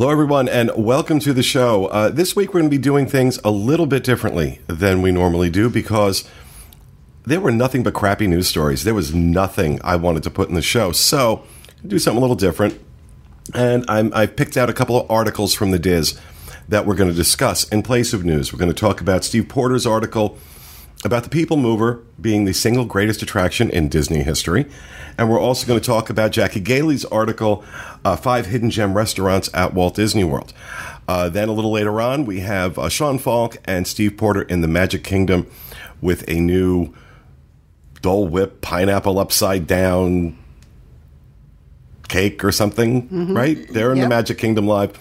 Hello, everyone, and welcome to the show. Uh, this week, we're going to be doing things a little bit differently than we normally do because there were nothing but crappy news stories. There was nothing I wanted to put in the show. So, do something a little different. And I'm, I've picked out a couple of articles from the DIS that we're going to discuss in place of news. We're going to talk about Steve Porter's article about the People Mover being the single greatest attraction in Disney history. And we're also going to talk about Jackie Gailey's article, uh, Five Hidden Gem Restaurants at Walt Disney World. Uh, then a little later on, we have uh, Sean Falk and Steve Porter in the Magic Kingdom with a new Dole Whip pineapple upside down cake or something, mm-hmm. right? They're in yep. the Magic Kingdom live.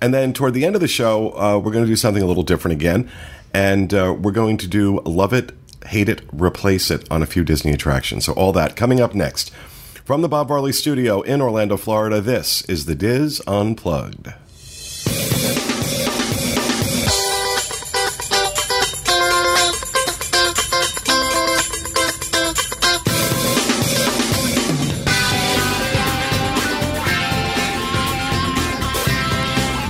And then toward the end of the show, uh, we're going to do something a little different again. And uh, we're going to do Love It, Hate It, Replace It on a few Disney attractions. So, all that coming up next. From the Bob Varley Studio in Orlando, Florida, this is the DIS Unplugged.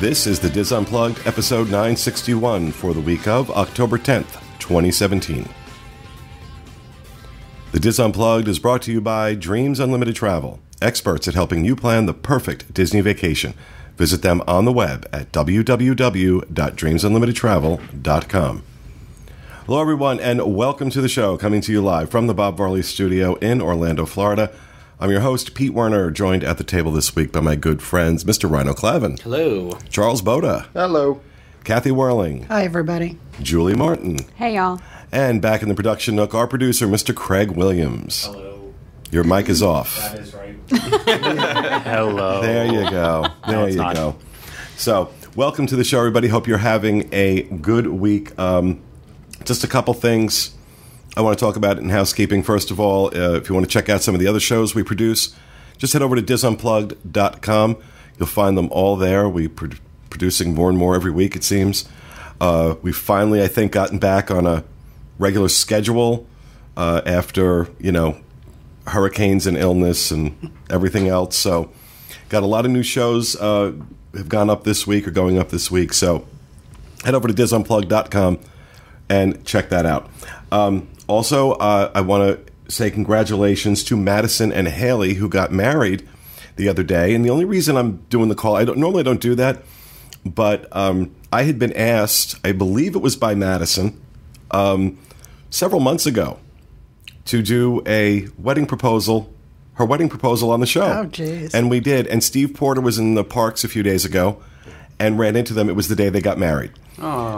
This is the DIS Unplugged, episode 961 for the week of October 10th, 2017. The DIS Unplugged is brought to you by Dreams Unlimited Travel, experts at helping you plan the perfect Disney vacation. Visit them on the web at www.dreamsunlimitedtravel.com. Hello, everyone, and welcome to the show, coming to you live from the Bob Varley Studio in Orlando, Florida. I'm your host, Pete Werner, joined at the table this week by my good friends, Mr. Rhino Clavin. Hello. Charles Boda. Hello. Kathy Whirling. Hi, everybody. Julie Martin. Hey, y'all. And back in the production nook, our producer, Mr. Craig Williams. Hello. Your mic is off. That is right. Hello. There you go. There No, you not. go. So, welcome to the show, everybody. Hope you're having a good week. Um, just a couple things I want to talk about it in housekeeping. First of all, uh, if you want to check out some of the other shows we produce, just head over to disunplugged.com. You'll find them all there. We're pro- producing more and more every week, it seems. Uh, we've finally, I think, gotten back on a regular schedule uh, after, you know, hurricanes and illness and everything else. So, got a lot of new shows uh, have gone up this week or going up this week. So, head over to disunplugged.com and check that out. Um, also, uh, I want to say congratulations to Madison and Haley who got married the other day. And the only reason I'm doing the call, I don't normally I don't do that, but um, I had been asked, I believe it was by Madison, um, several months ago, to do a wedding proposal, her wedding proposal on the show. Oh, jeez. And we did. And Steve Porter was in the parks a few days ago and ran into them. It was the day they got married.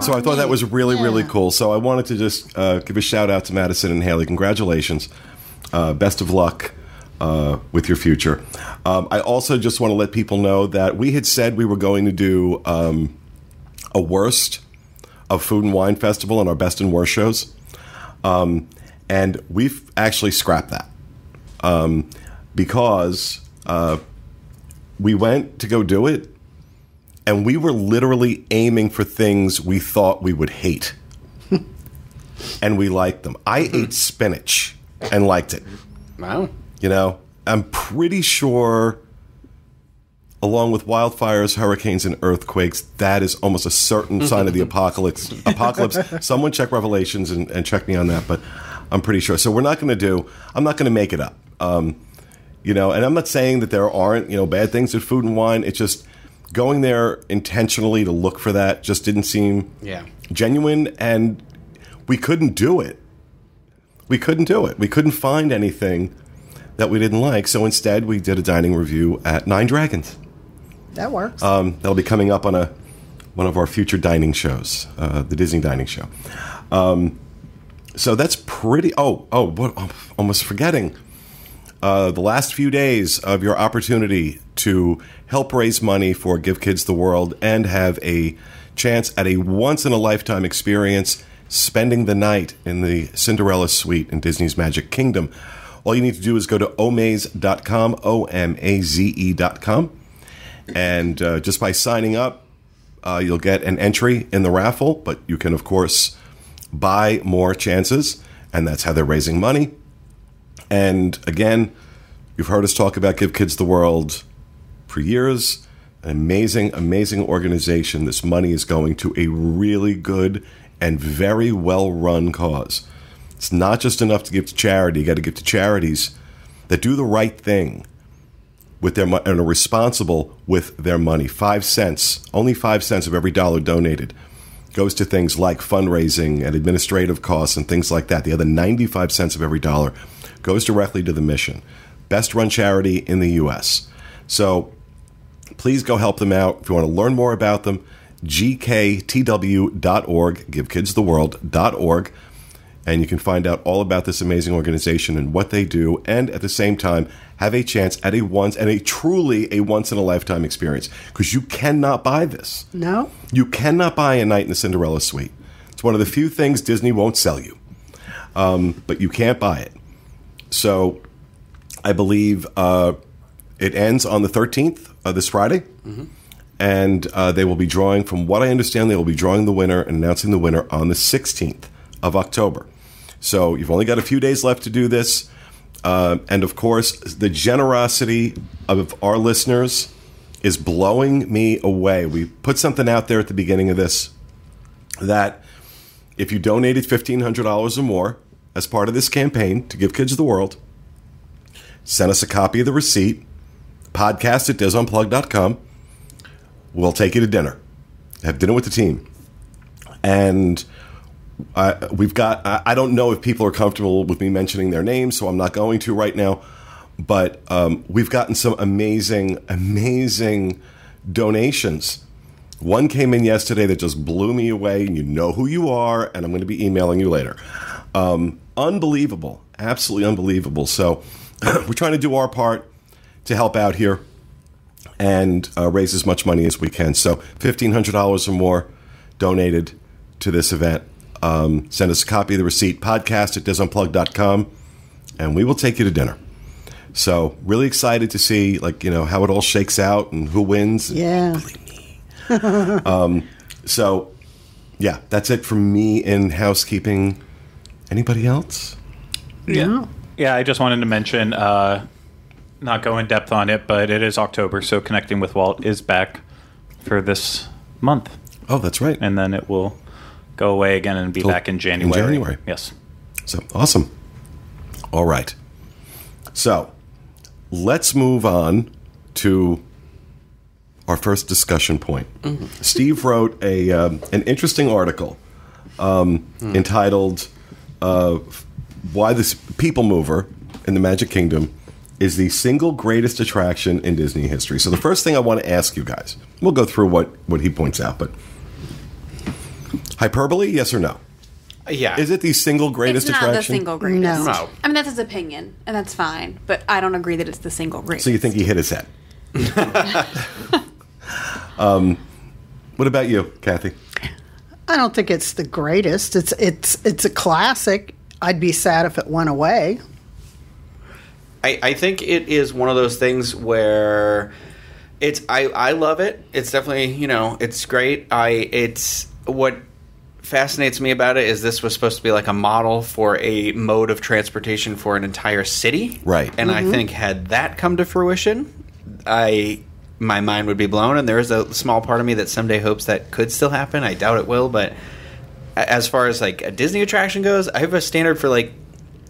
So I thought that was really, really cool. So I wanted to just uh, give a shout out to Madison and Haley. Congratulations. Uh, best of luck uh, with your future. Um, I also just want to let people know that we had said we were going to do um, a worst of Food and Wine Festival and our best and worst shows. Um, and we've actually scrapped that um, because uh, we went to go do it and we were literally aiming for things we thought we would hate. and we liked them. I ate spinach and liked it. Wow. You know, I'm pretty sure, along with wildfires, hurricanes, and earthquakes, that is almost a certain sign of the apocalypse. Apocalypse. Someone check Revelations and, and check me on that, but I'm pretty sure. So we're not going to do. I'm not going to make it up. Um, you know, and I'm not saying that there aren't you know bad things with food and wine. It's just going there intentionally to look for that just didn't seem Yeah. genuine and we couldn't do it. We couldn't do it. We couldn't find anything that we didn't like. So instead, we did a dining review at Nine Dragons. That works. Um, that'll be coming up on a one of our future dining shows, uh, the Disney Dining Show. Um, so that's pretty. Oh, oh, what, oh, almost forgetting. Uh, the last few days of your opportunity to help raise money for Give Kids the World and have a chance at a once in a lifetime experience spending the night in the Cinderella suite in Disney's Magic Kingdom. All you need to do is go to omaze.com, O M A Z E.com, and uh, just by signing up, uh, you'll get an entry in the raffle, but you can, of course, buy more chances, and that's how they're raising money. And again, you've heard us talk about Give Kids the World for years. An amazing, amazing organization. This money is going to a really good and very well run cause. It's not just enough to give to charity. You got to give to charities that do the right thing with their money and are responsible with their money. Five cents, only five cents of every dollar donated goes to things like fundraising and administrative costs and things like that. The other 95 cents of every dollar goes directly to the mission. Best run charity in the U.S. So please go help them out. If you want to learn more about them, gktw.org, givekidstheworld.org, and you can find out all about this amazing organization and what they do, and at the same time, have a chance at a once and a truly a once in a lifetime experience because you cannot buy this. No. You cannot buy a night in the Cinderella suite. It's one of the few things Disney won't sell you, um, but you can't buy it. So I believe uh, it ends on the 13th, uh, this Friday. Mm-hmm. And uh, they will be drawing, from what I understand, they will be drawing the winner and announcing the winner on the 16th of October. So you've only got a few days left to do this. Uh, and of course, the generosity of our listeners is blowing me away. We put something out there at the beginning of this that if you donated $1,500 or more as part of this campaign to give kids the world, send us a copy of the receipt, podcast at disunplug.com. We'll take you to dinner, have dinner with the team. And uh, we've got, I, don't know if people are comfortable with me mentioning their names, so I'm not going to right now. But um, we've gotten some amazing, amazing donations. One came in yesterday that just blew me away, and you know who you are, and I'm going to be emailing you later. Um, unbelievable, absolutely unbelievable. So we're trying to do our part to help out here and uh, raise as much money as we can. So $1,500 or more donated to this event. Um, send us a copy of the receipt, podcast at disunplug.com, and we will take you to dinner. So really excited to see like, you know, how it all shakes out and who wins. Yeah. um, so yeah, that's it from me in housekeeping. Anybody else? Yeah. Yeah, I just wanted to mention, uh, not go in depth on it, but it is October, so Connecting with Walt is back for this month. Oh, that's right. And then it will go away again and be Till- back in in January. January. Yes. So awesome. All right. So let's move on to our first discussion point. Steve wrote a um, an interesting article um, entitled uh, "Why This People Mover in the Magic Kingdom is the single greatest attraction in Disney history." So the first thing I want to ask you guys, we'll go through what what he points out, but hyperbole, yes or no? Yeah. Is it the single greatest it's not attraction? the single greatest. No. No. I mean, that's his opinion, and that's fine. But I don't agree that it's the single greatest. So you think he hit his head? um, what about you, Kathy? I don't think it's the greatest. It's it's it's a classic. I'd be sad if it went away. I, I think it is one of those things where it's I, I love it. It's definitely you know it's great. I it's what fascinates me about it is this was supposed to be like a model for a mode of transportation for an entire city, Right. And I mm-hmm. think had that come to fruition, I my mind would be blown. And there is a small part of me that someday hopes that could still happen. I doubt it will, but as far as like a Disney attraction goes, I have a standard for like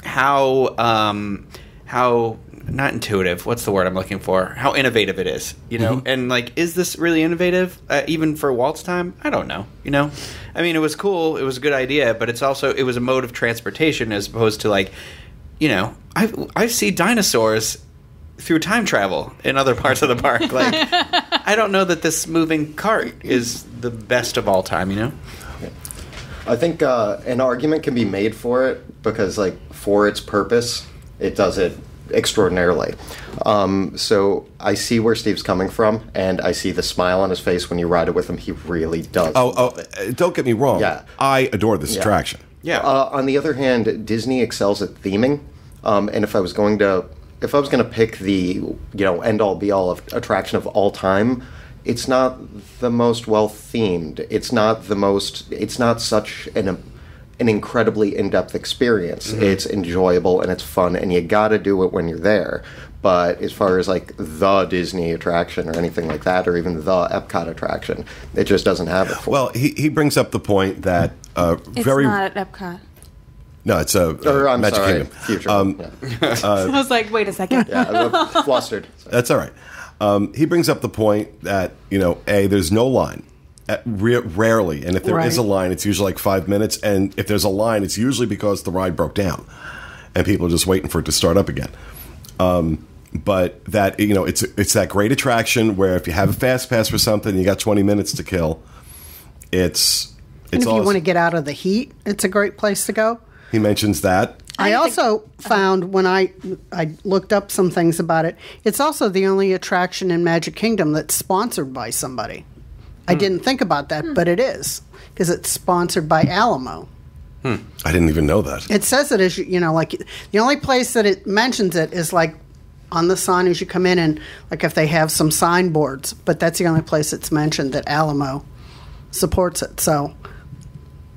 how um how not intuitive what's the word i'm looking for how innovative it is you know and like is this really innovative uh, even for walt's time i don't know you know i mean it was cool it was a good idea but it's also it was a mode of transportation as opposed to like you know i i see dinosaurs through time travel in other parts of the park like i don't know that this moving cart is the best of all time you know I think uh, an argument can be made for it because, like, for its purpose, it does it extraordinarily. Um, so I see where Steve's coming from, and I see the smile on his face when you ride it with him. He really does. Oh, oh, uh, don't get me wrong. Yeah. I adore this Yeah. attraction. yeah Uh, on the other hand, Disney excels at theming, um, and if I was going to, if I was going to pick the you know end all be all of attraction of all time, it's not the most well themed. It's not the most. It's not such an an incredibly in-depth experience. Mm-hmm. It's enjoyable and it's fun, and you got to do it when you're there. But as far as like the Disney attraction or anything like that, or even the Epcot attraction, it just doesn't have it. For Well, he, he brings up the point that uh, It's very not at Epcot. No, it's a or I'm Magic sorry, Kingdom. future. Um, yeah, I was like, wait a second. yeah I'm flustered. That's all right. Um, he brings up the point that you know, a there's no line, uh, re- rarely, and if there is Right. a line, it's usually like five minutes, and if there's a line, it's usually because the ride broke down, and people are just waiting for it to start up again. Um, but that you know, it's it's that great attraction where if you have a fast pass for something, you got 20 minutes to kill. It's And it's if you want to get out of the heat, it's a great place to go. He mentions that. I, I think- also found when I I looked up some things about it, it's also the only attraction in Magic Kingdom that's sponsored by somebody. I hmm. didn't think about that, hmm. but it is because it's sponsored by Alamo. Hmm. I didn't even know that. It says it as you you know, like the only place that it mentions it is like on the sign as you come in, and like if they have some signboards. But that's the only place it's mentioned that Alamo supports it. So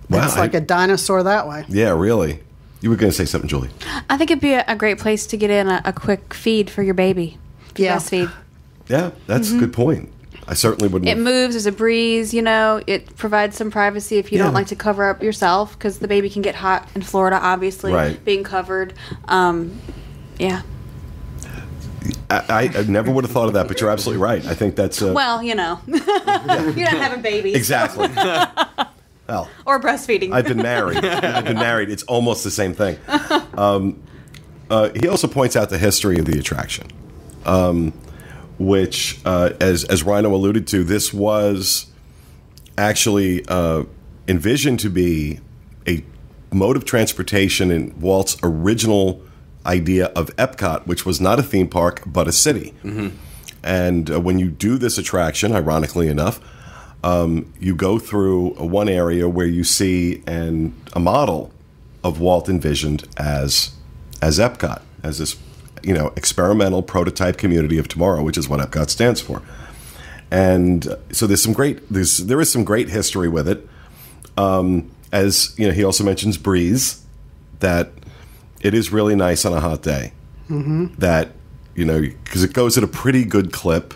Wow, it's like I- a dinosaur that way. yeah, really. You were going to say something, Julie. I think it'd be a, a great place to get in a, a quick feed for your baby. Yeah. Breastfeed. Yeah, that's a good point. I certainly wouldn't. It moves, there's a breeze, you know, it provides some privacy if you Yeah. don't like to cover up yourself because the baby can get hot in Florida, obviously, Right. being covered. Um, yeah. I, I never would have thought of that, but you're absolutely right. I think that's uh, Well, you know, you're not having babies exactly. well, or breastfeeding. I've been married. I've been married. It's almost the same thing. Um, uh, he also points out the history of the attraction, um, which, uh, as as Rhino alluded to, this was actually uh, envisioned to be a mode of transportation in Walt's original idea of Epcot, which was not a theme park but a city. And uh, when you do this attraction, ironically enough, um, you go through one area where you see an, a model of Walt envisioned as as Epcot, as this you know experimental prototype community of tomorrow, which is what Epcot stands for. And so there's some great there's there is some great history with it. Um, as you know, he also mentions breeze that it is really nice on a hot day. Mm-hmm. That you know because it goes at a pretty good clip,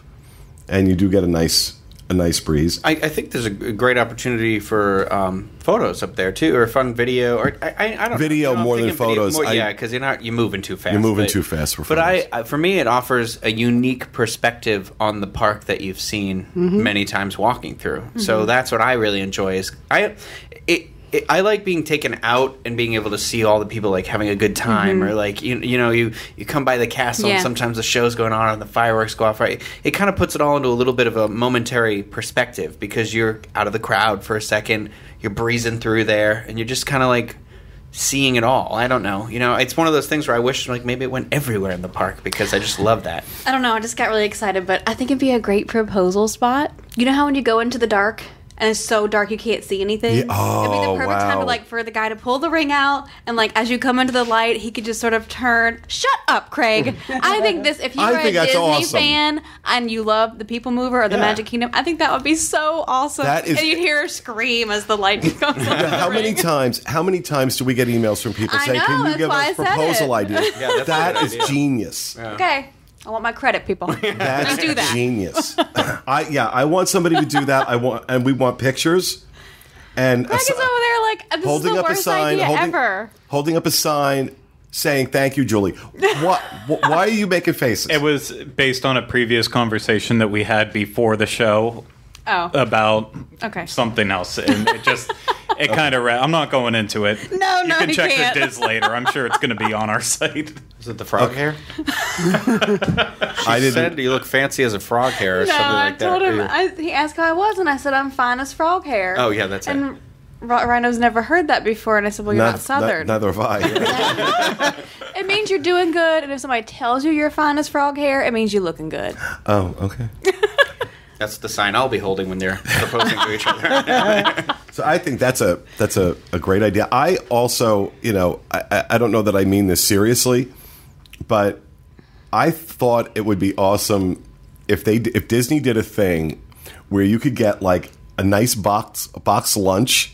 and you do get a nice a nice breeze. I, I think there's a great opportunity for um, photos up there too, or fun video, or I, I, I don't Video know. I'm more than thinking video photos. more- I- yeah, because you're not you're moving too fast. You're moving but- too fast for photos. But I. I, for me, it offers a unique perspective on the park that you've seen many times walking through. So that's what I really enjoy. Is I it. It, I like being taken out and being able to see all the people like having a good time, mm-hmm. or like you you know you you come by the castle and sometimes the show's going on and the fireworks go off right. It kind of puts it all into a little bit of a momentary perspective because you're out of the crowd for a second, you're breezing through there, and you're just kind of like seeing it all. I don't know, you know, it's one of those things where I wish like maybe it went everywhere in the park because I just love that. I don't know. I just got really excited, but I think it'd be a great proposal spot. You know how when you go into the dark and it's so dark you can't see anything? Yeah, oh, it'd be the oh, perfect time wow. to like for the guy to pull the ring out and like as you come into the light, he could just sort of turn. Shut up, Craig. I think this. If I you're a Disney awesome. fan and you love the People Mover or the Yeah. Magic Kingdom, I think that would be so awesome. That is- and you'd hear her scream as the light comes on. how the many times? How many times do we get emails from people I saying, know, "Can you give us I proposal it." ideas?" Yeah, that's a that good is idea. genius. Okay, I want my credit, people. That's do that. genius. I yeah, I want somebody to do that. I want, and we want pictures. And Craig is over there like this holding is the up a sign, idea holding, ever. holding up a sign saying "Thank you, Julie." What? wh- why are you making faces? It was based on a previous conversation that we had before the show Oh, about Okay. something else, and it just it kind of. Ra- I'm not going into it. No, you no, can you check can't. the DIS later. I'm sure it's going to be on our site. Is it the frog hair? I didn't. said you look fancy as a frog hair or No, something I like that. told him. Yeah. I, he asked how I was, and I said I'm fine as frog hair. Oh, yeah, that's it. and Ri- Rhino's never heard that before, and I said, "Well, you're not, Southern. neither have I. it means you're doing good, and if somebody tells you you're fine as frog hair, it means you're looking good." oh, okay. That's the sign I'll be holding when they're proposing to each other. So I think that's a that's a, a great idea. I also, you know, I, I- I don't know that I mean this seriously, but I thought it would be awesome if they if Disney did a thing where you could get like a nice box box lunch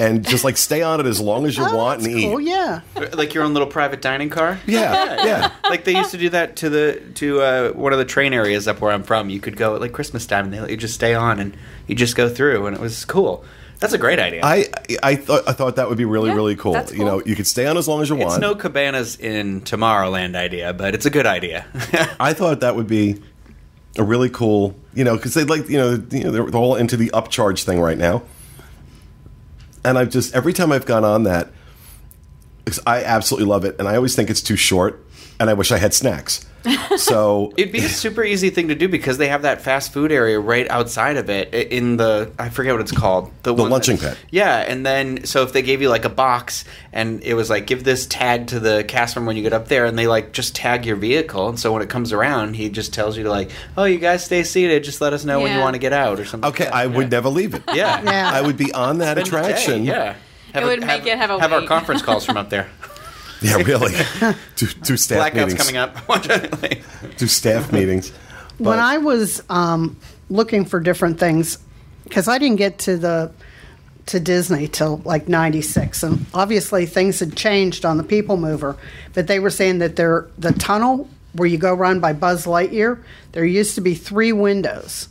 and just like stay on it as long as you Oh, want that's and eat. cool. Yeah. like your own little private dining car. Yeah, yeah. like they used to do that to the to uh, one of the train areas up where I'm from. You could go at like Christmas time and they let you just stay on and you just go through and it was cool. That's a great idea. I I thought I thought that would be really Yeah, really cool. that's You know, you could stay on as long as you it's want. no cabanas in Tomorrowland idea, but it's a good idea. I thought that would be a really cool, you know, because they like, you know, you know, they're all into the upcharge thing right now. And I've just every time I've gone on that, 'cause I absolutely love it, and I always think it's too short, and I wish I had snacks. So It'd be a super easy thing to do because they have that fast food area right outside of it in the I forget what it's called the, one lunching that- pit. Yeah, and then so if they gave you like a box and it was like give this tag to the cast member when you get up there, and they like just tag your vehicle, and so when it comes around, he just tells you to like, oh, you guys stay seated, just let us know when you want to get out or something. okay, like I that. would never leave it. Yeah, Yeah. I would be on that Spend attraction. Yeah. Have would make it have a have our conference calls from up there. Yeah, really. do, do staff Blackouts meetings. coming up. Like- Do staff meetings. when I was um, looking for different things, because I didn't get to the to Disney till like '96, and obviously things had changed on the People Mover. But they were saying that there, the tunnel where you go run by Buzz Lightyear, there used to be three windows,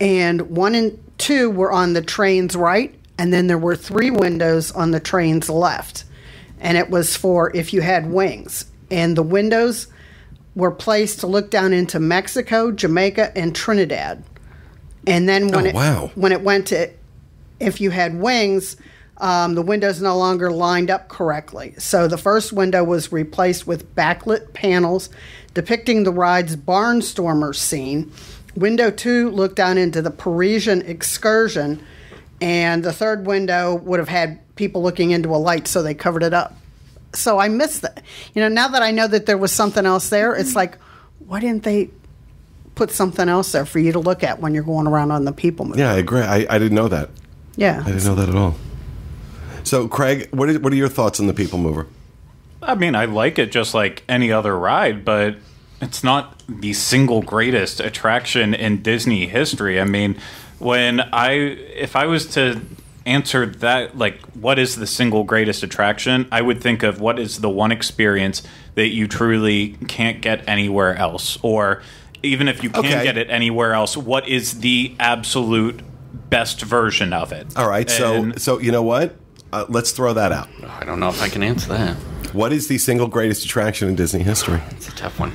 and one and two were on the train's right, and then there were three windows on the train's left, and it was for if you had wings, and the windows were placed to look down into Mexico, Jamaica, and Trinidad. And then when Oh, it wow. when it went to if you had wings, um, the windows no longer lined up correctly. So the first window was replaced with backlit panels depicting the ride's barnstormer scene. Window two looked down into the Parisian excursion, and the third window would have had people looking into a light, so they covered it up so I missed that. You know, now that I know that there was something else there, it's mm-hmm. like, why didn't they put something else there for you to look at when you're going around on the people mover? Yeah, I agree. I, I didn't know that. Yeah. I didn't know that at all. So, Craig, what are, what are your thoughts on the People Mover? I mean, I like it just like any other ride, but it's not the single greatest attraction in Disney history. I mean, when I if I was to answer that like what is the single greatest attraction, I would think of what is the one experience that you truly can't get anywhere else or even if you can Okay. get it anywhere else, what is the absolute best version of it? All right, so so you know what? Uh, let's throw that out. I don't know if I can answer that. What is the single greatest attraction in Disney history? It's a tough one.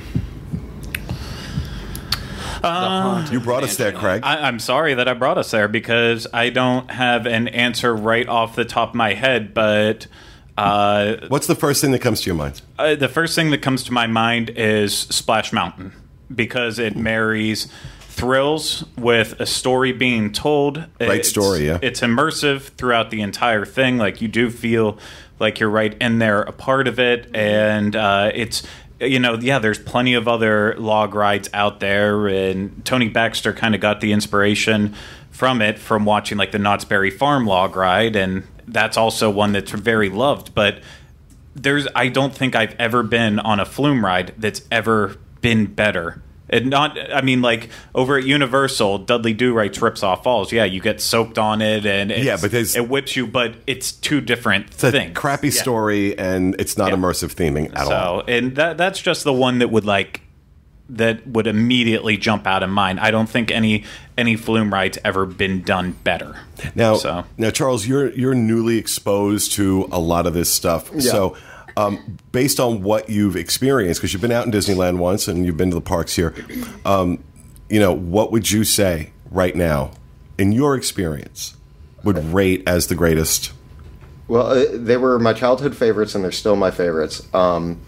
You brought us there, Craig. I, I'm sorry that I brought us there because I don't have an answer right off the top of my head. But uh, What's the first thing that comes to your mind? uh, the first thing that comes to my mind is Splash Mountain because it marries thrills with a story being told. Great It's- story, yeah. It's immersive throughout the entire thing. Like you do feel like you're right in there, a part of it, and uh, it's. You know, yeah, there's plenty of other log rides out there, and Tony Baxter kind of got the inspiration from it from watching like the Knott's Berry Farm log ride, and that's also one that's very loved. But there's I don't think I've ever been on a flume ride that's ever been better. And not I mean like over at Universal, Dudley Do Right's Ripsaw Falls. Yeah, you get soaked on it and it's, Yeah, but there's- it whips you, but it's two different It's a things. crappy Yeah. story, and it's not Yeah. immersive theming at so, all. and that that's just the one that would like that would immediately jump out of mind. I don't think any any flume ride's ever been done better. Now, so now, Charles, you're you're newly exposed to a lot of this stuff. So, um, based on what you've experienced, because you've been out in Disneyland once and you've been to the parks here, um, you know, what would you say right now, in your experience, would rate as the greatest? Well, uh, they were my childhood favorites, and they're still my favorites. Um,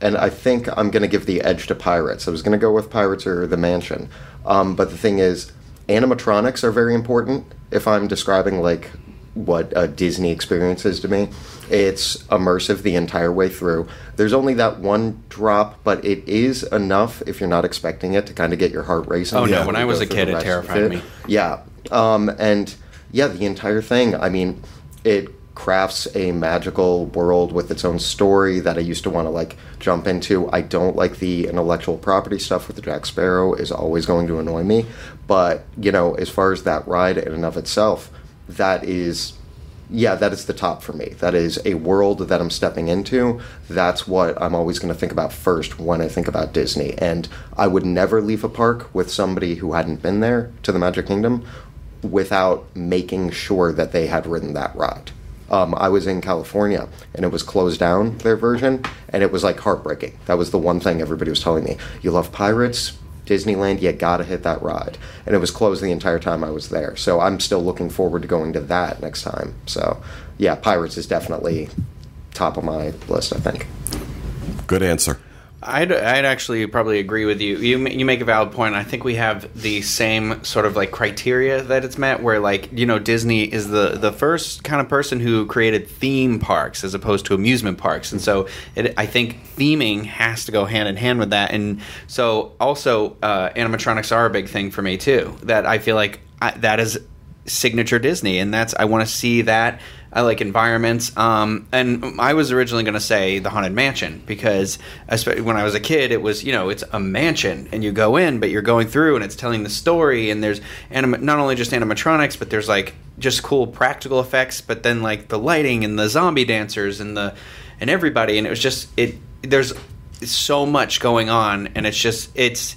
and I think I'm going to give the edge to Pirates. I was going to go with Pirates or The Mansion. Um, but the thing is, animatronics are very important if I'm describing like what a Disney experience is to me. It's immersive the entire way through. There's only that one drop, but it is enough if you're not expecting it to kind of get your heart racing. Oh, no, when I was a kid, it terrified me. Yeah, um, and yeah, the entire thing. I mean, it crafts a magical world with its own story that I used to want to like jump into. I don't like the intellectual property stuff with the Jack Sparrow is always going to annoy me. But you know, as far as that ride in and of itself, that is yeah, that is the top for me. That is a world that I'm stepping into. That's what I'm always going to think about first when I think about Disney. And I would never leave a park with somebody who hadn't been there to the Magic Kingdom without making sure that they had ridden that ride. Um, I was in California and it was closed down, their version, and it was like heartbreaking. That was the one thing everybody was telling me. You love pirates? Disneyland, you gotta hit that ride. And it was closed the entire time I was there. So I'm still looking forward to going to that next time. So yeah, Pirates is definitely top of my list, I think. Good answer. I'd, I'd actually probably agree with you. You you make a valid point. I think we have the same sort of like criteria that it's met, where like you know Disney is the the first kind of person who created theme parks as opposed to amusement parks, and so it, I think theming has to go hand in hand with that. And so also uh, animatronics are a big thing for me too. That I feel like I, that is signature Disney, and that's I want to see that. I like environments, um, and I was originally going to say the haunted mansion because when I was a kid, it was you know it's a mansion and you go in, but you're going through and it's telling the story, and there's anim- not only just animatronics, but there's like just cool practical effects, but then like the lighting and the zombie dancers and the and everybody, and it was just it. There's so much going on, and it's just it's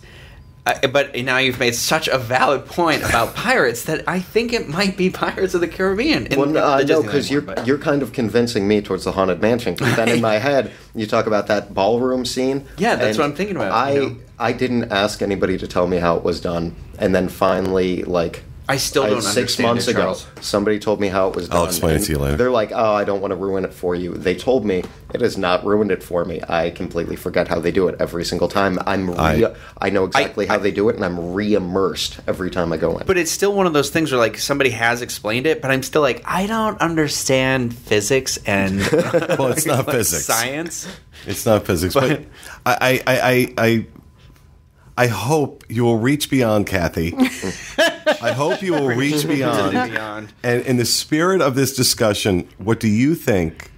uh, but now you've made such a valid point about pirates that I think it might be Pirates of the Caribbean. In Well, the no, uh, no, because you're but- you're kind of convincing me towards the haunted mansion. 'cause then in my head, you talk about that ballroom scene. Yeah, that's what I'm thinking about, I you know? I didn't ask anybody to tell me how it was done, and then finally, like I still don't six understand months it, ago, Charles. somebody told me how it was done. I'll explain it to you later. They're like, "Oh, I don't want to ruin it for you." They told me it has not ruined it for me. I completely forget how they do it every single time. I'm re- I- I, know exactly I- how they do it, and I'm re-immersed every time I go in. But it's still one of those things where like somebody has explained it, but I'm still like I don't understand physics and Well, it's not like, physics. science. It's not physics, but, But- I, I, I, I, I hope you will reach beyond, Kathy. I hope you will reach beyond. Beyond. And in the spirit of this discussion, what do you think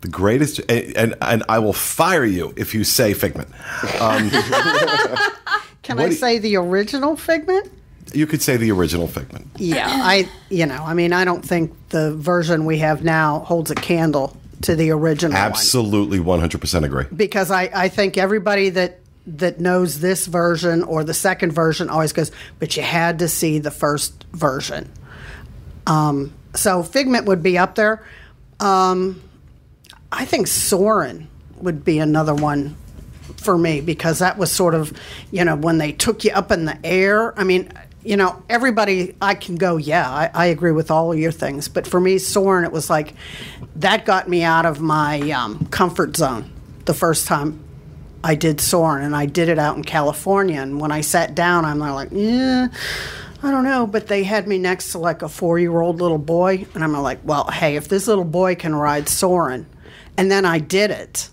the greatest? And, and, and I will fire you if you say Figment. Um, Can I do you- say the original Figment? you could say the original Figment. Yeah, I you know, I mean, I don't think the version we have now holds a candle to the original. Absolutely, one hundred percent agree. because I, I think everybody that that knows this version or the second version always goes, but you had to see the first version. Um, so Figment would be up there. Um, I think Soarin' would be another one for me because that was sort of, you know, when they took you up in the air. I mean, you know, everybody, I can go, yeah, I, I agree with all of your things. But for me, Soarin', it was like that got me out of my um, comfort zone the first time I did Soarin', and I did it out in California. And when I sat down, I'm like, yeah, I don't know. But they had me next to like a four year old little boy, and I'm like, well, hey, if this little boy can ride Soarin', and then I did it.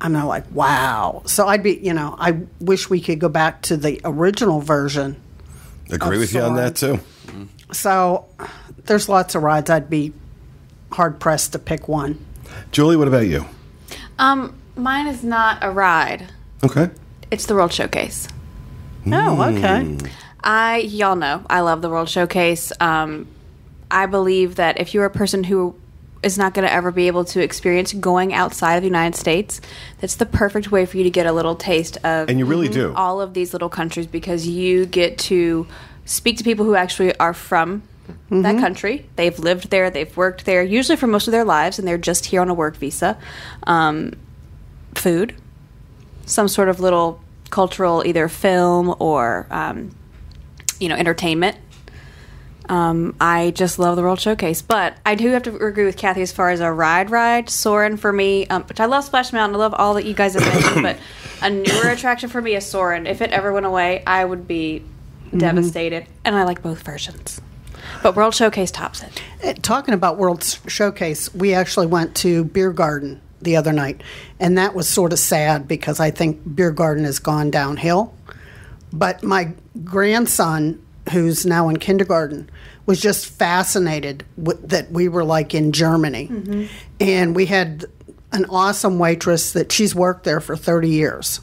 I'm like, wow. So I'd be, you know, I wish we could go back to the original version. Agree Of with you on that too. So there's lots of rides. I'd be hard pressed to pick one. Julie, what about you? Um, mine is not a ride. Okay. It's the World Showcase. Oh, okay. I y'all know I love the World Showcase. Um, I believe that if you're a person who is not going to ever be able to experience going outside of the United States, that's the perfect way for you to get a little taste of And you really do. all of these little countries because you get to speak to people who actually are from that country. They've lived there, they've worked there, usually for most of their lives, and they're just here on a work visa. Um, food, some sort of little cultural, either film or um, you know, entertainment. Um, I just love the World Showcase, but I do have to agree with Kathy as far as a ride. Ride Soarin' for me, um, which I love Splash Mountain. I love all that you guys have mentioned, but a newer attraction for me is Soarin'. If it ever went away, I would be devastated, and I like both versions. But World Showcase tops it. Eh, Talking about World Showcase, we actually went to Beer Garden the other night, and that was sort of sad because I think Beer Garden has gone downhill. But my grandson, who's now in kindergarten, was just fascinated with, that we were like in Germany. Mm-hmm. And we had an awesome waitress that she's worked there for 30 years.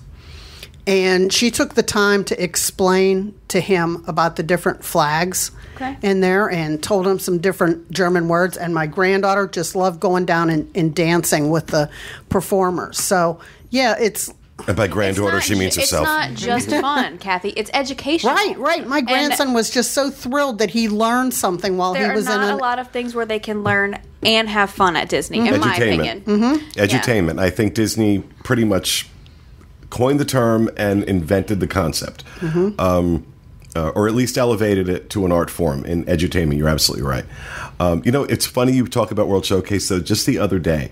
And she took the time to explain to him about the different flags Okay. in there and told him some different German words. And my granddaughter just loved going down and, and dancing with the performers. So, yeah, it's And by granddaughter, not she means ju- herself. It's not just fun, Kathy. It's education. right, right. My grandson was just so thrilled that he learned something while he was in not an, a lot of things where they can learn and have fun at Disney, in my opinion. Mm-hmm. Edutainment. I think Disney pretty much coined the term and invented the concept, um, uh, or at least elevated it to an art form in edutainment. You're absolutely right. Um, you know, it's funny you talk about World Showcase. Though, just the other day,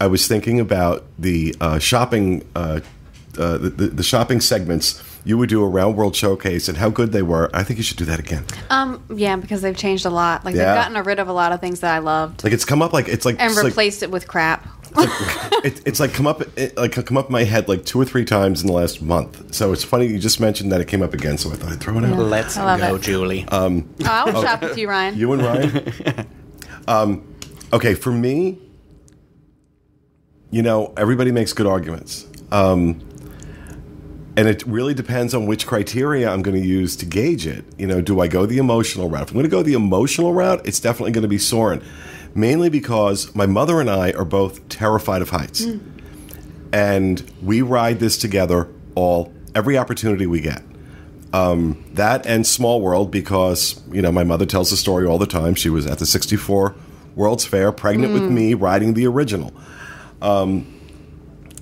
I was thinking about the uh, shopping, uh, uh, the, the, the shopping segments you would do around World Showcase and how good they were. I think you should do that again. Um, yeah, because they've changed a lot. Like Yeah. they've gotten rid of a lot of things that I loved Like it's come up like it's like and it's like- replaced it with crap. it, it's like come up it, like come up in my head like two or three times in the last month. So it's funny you just mentioned that it came up again, so I thought I'd throw it out. Let's I love go, it. Julie. Oh, I will shop with you, Ryan. You and Ryan. um, okay, for me, you know, everybody makes good arguments. Um, and it really depends on which criteria I'm going to use to gauge it. You know, do I go the emotional route? If I'm going to go the emotional route, it's definitely going to be Soarin'. Mainly because my mother and I are both terrified of heights. Hmm. And we ride this together all every opportunity we get. Um, that and Small World because, you know, my mother tells the story all the time. She was at the 64 World's Fair, pregnant with hmm. me, riding the original um,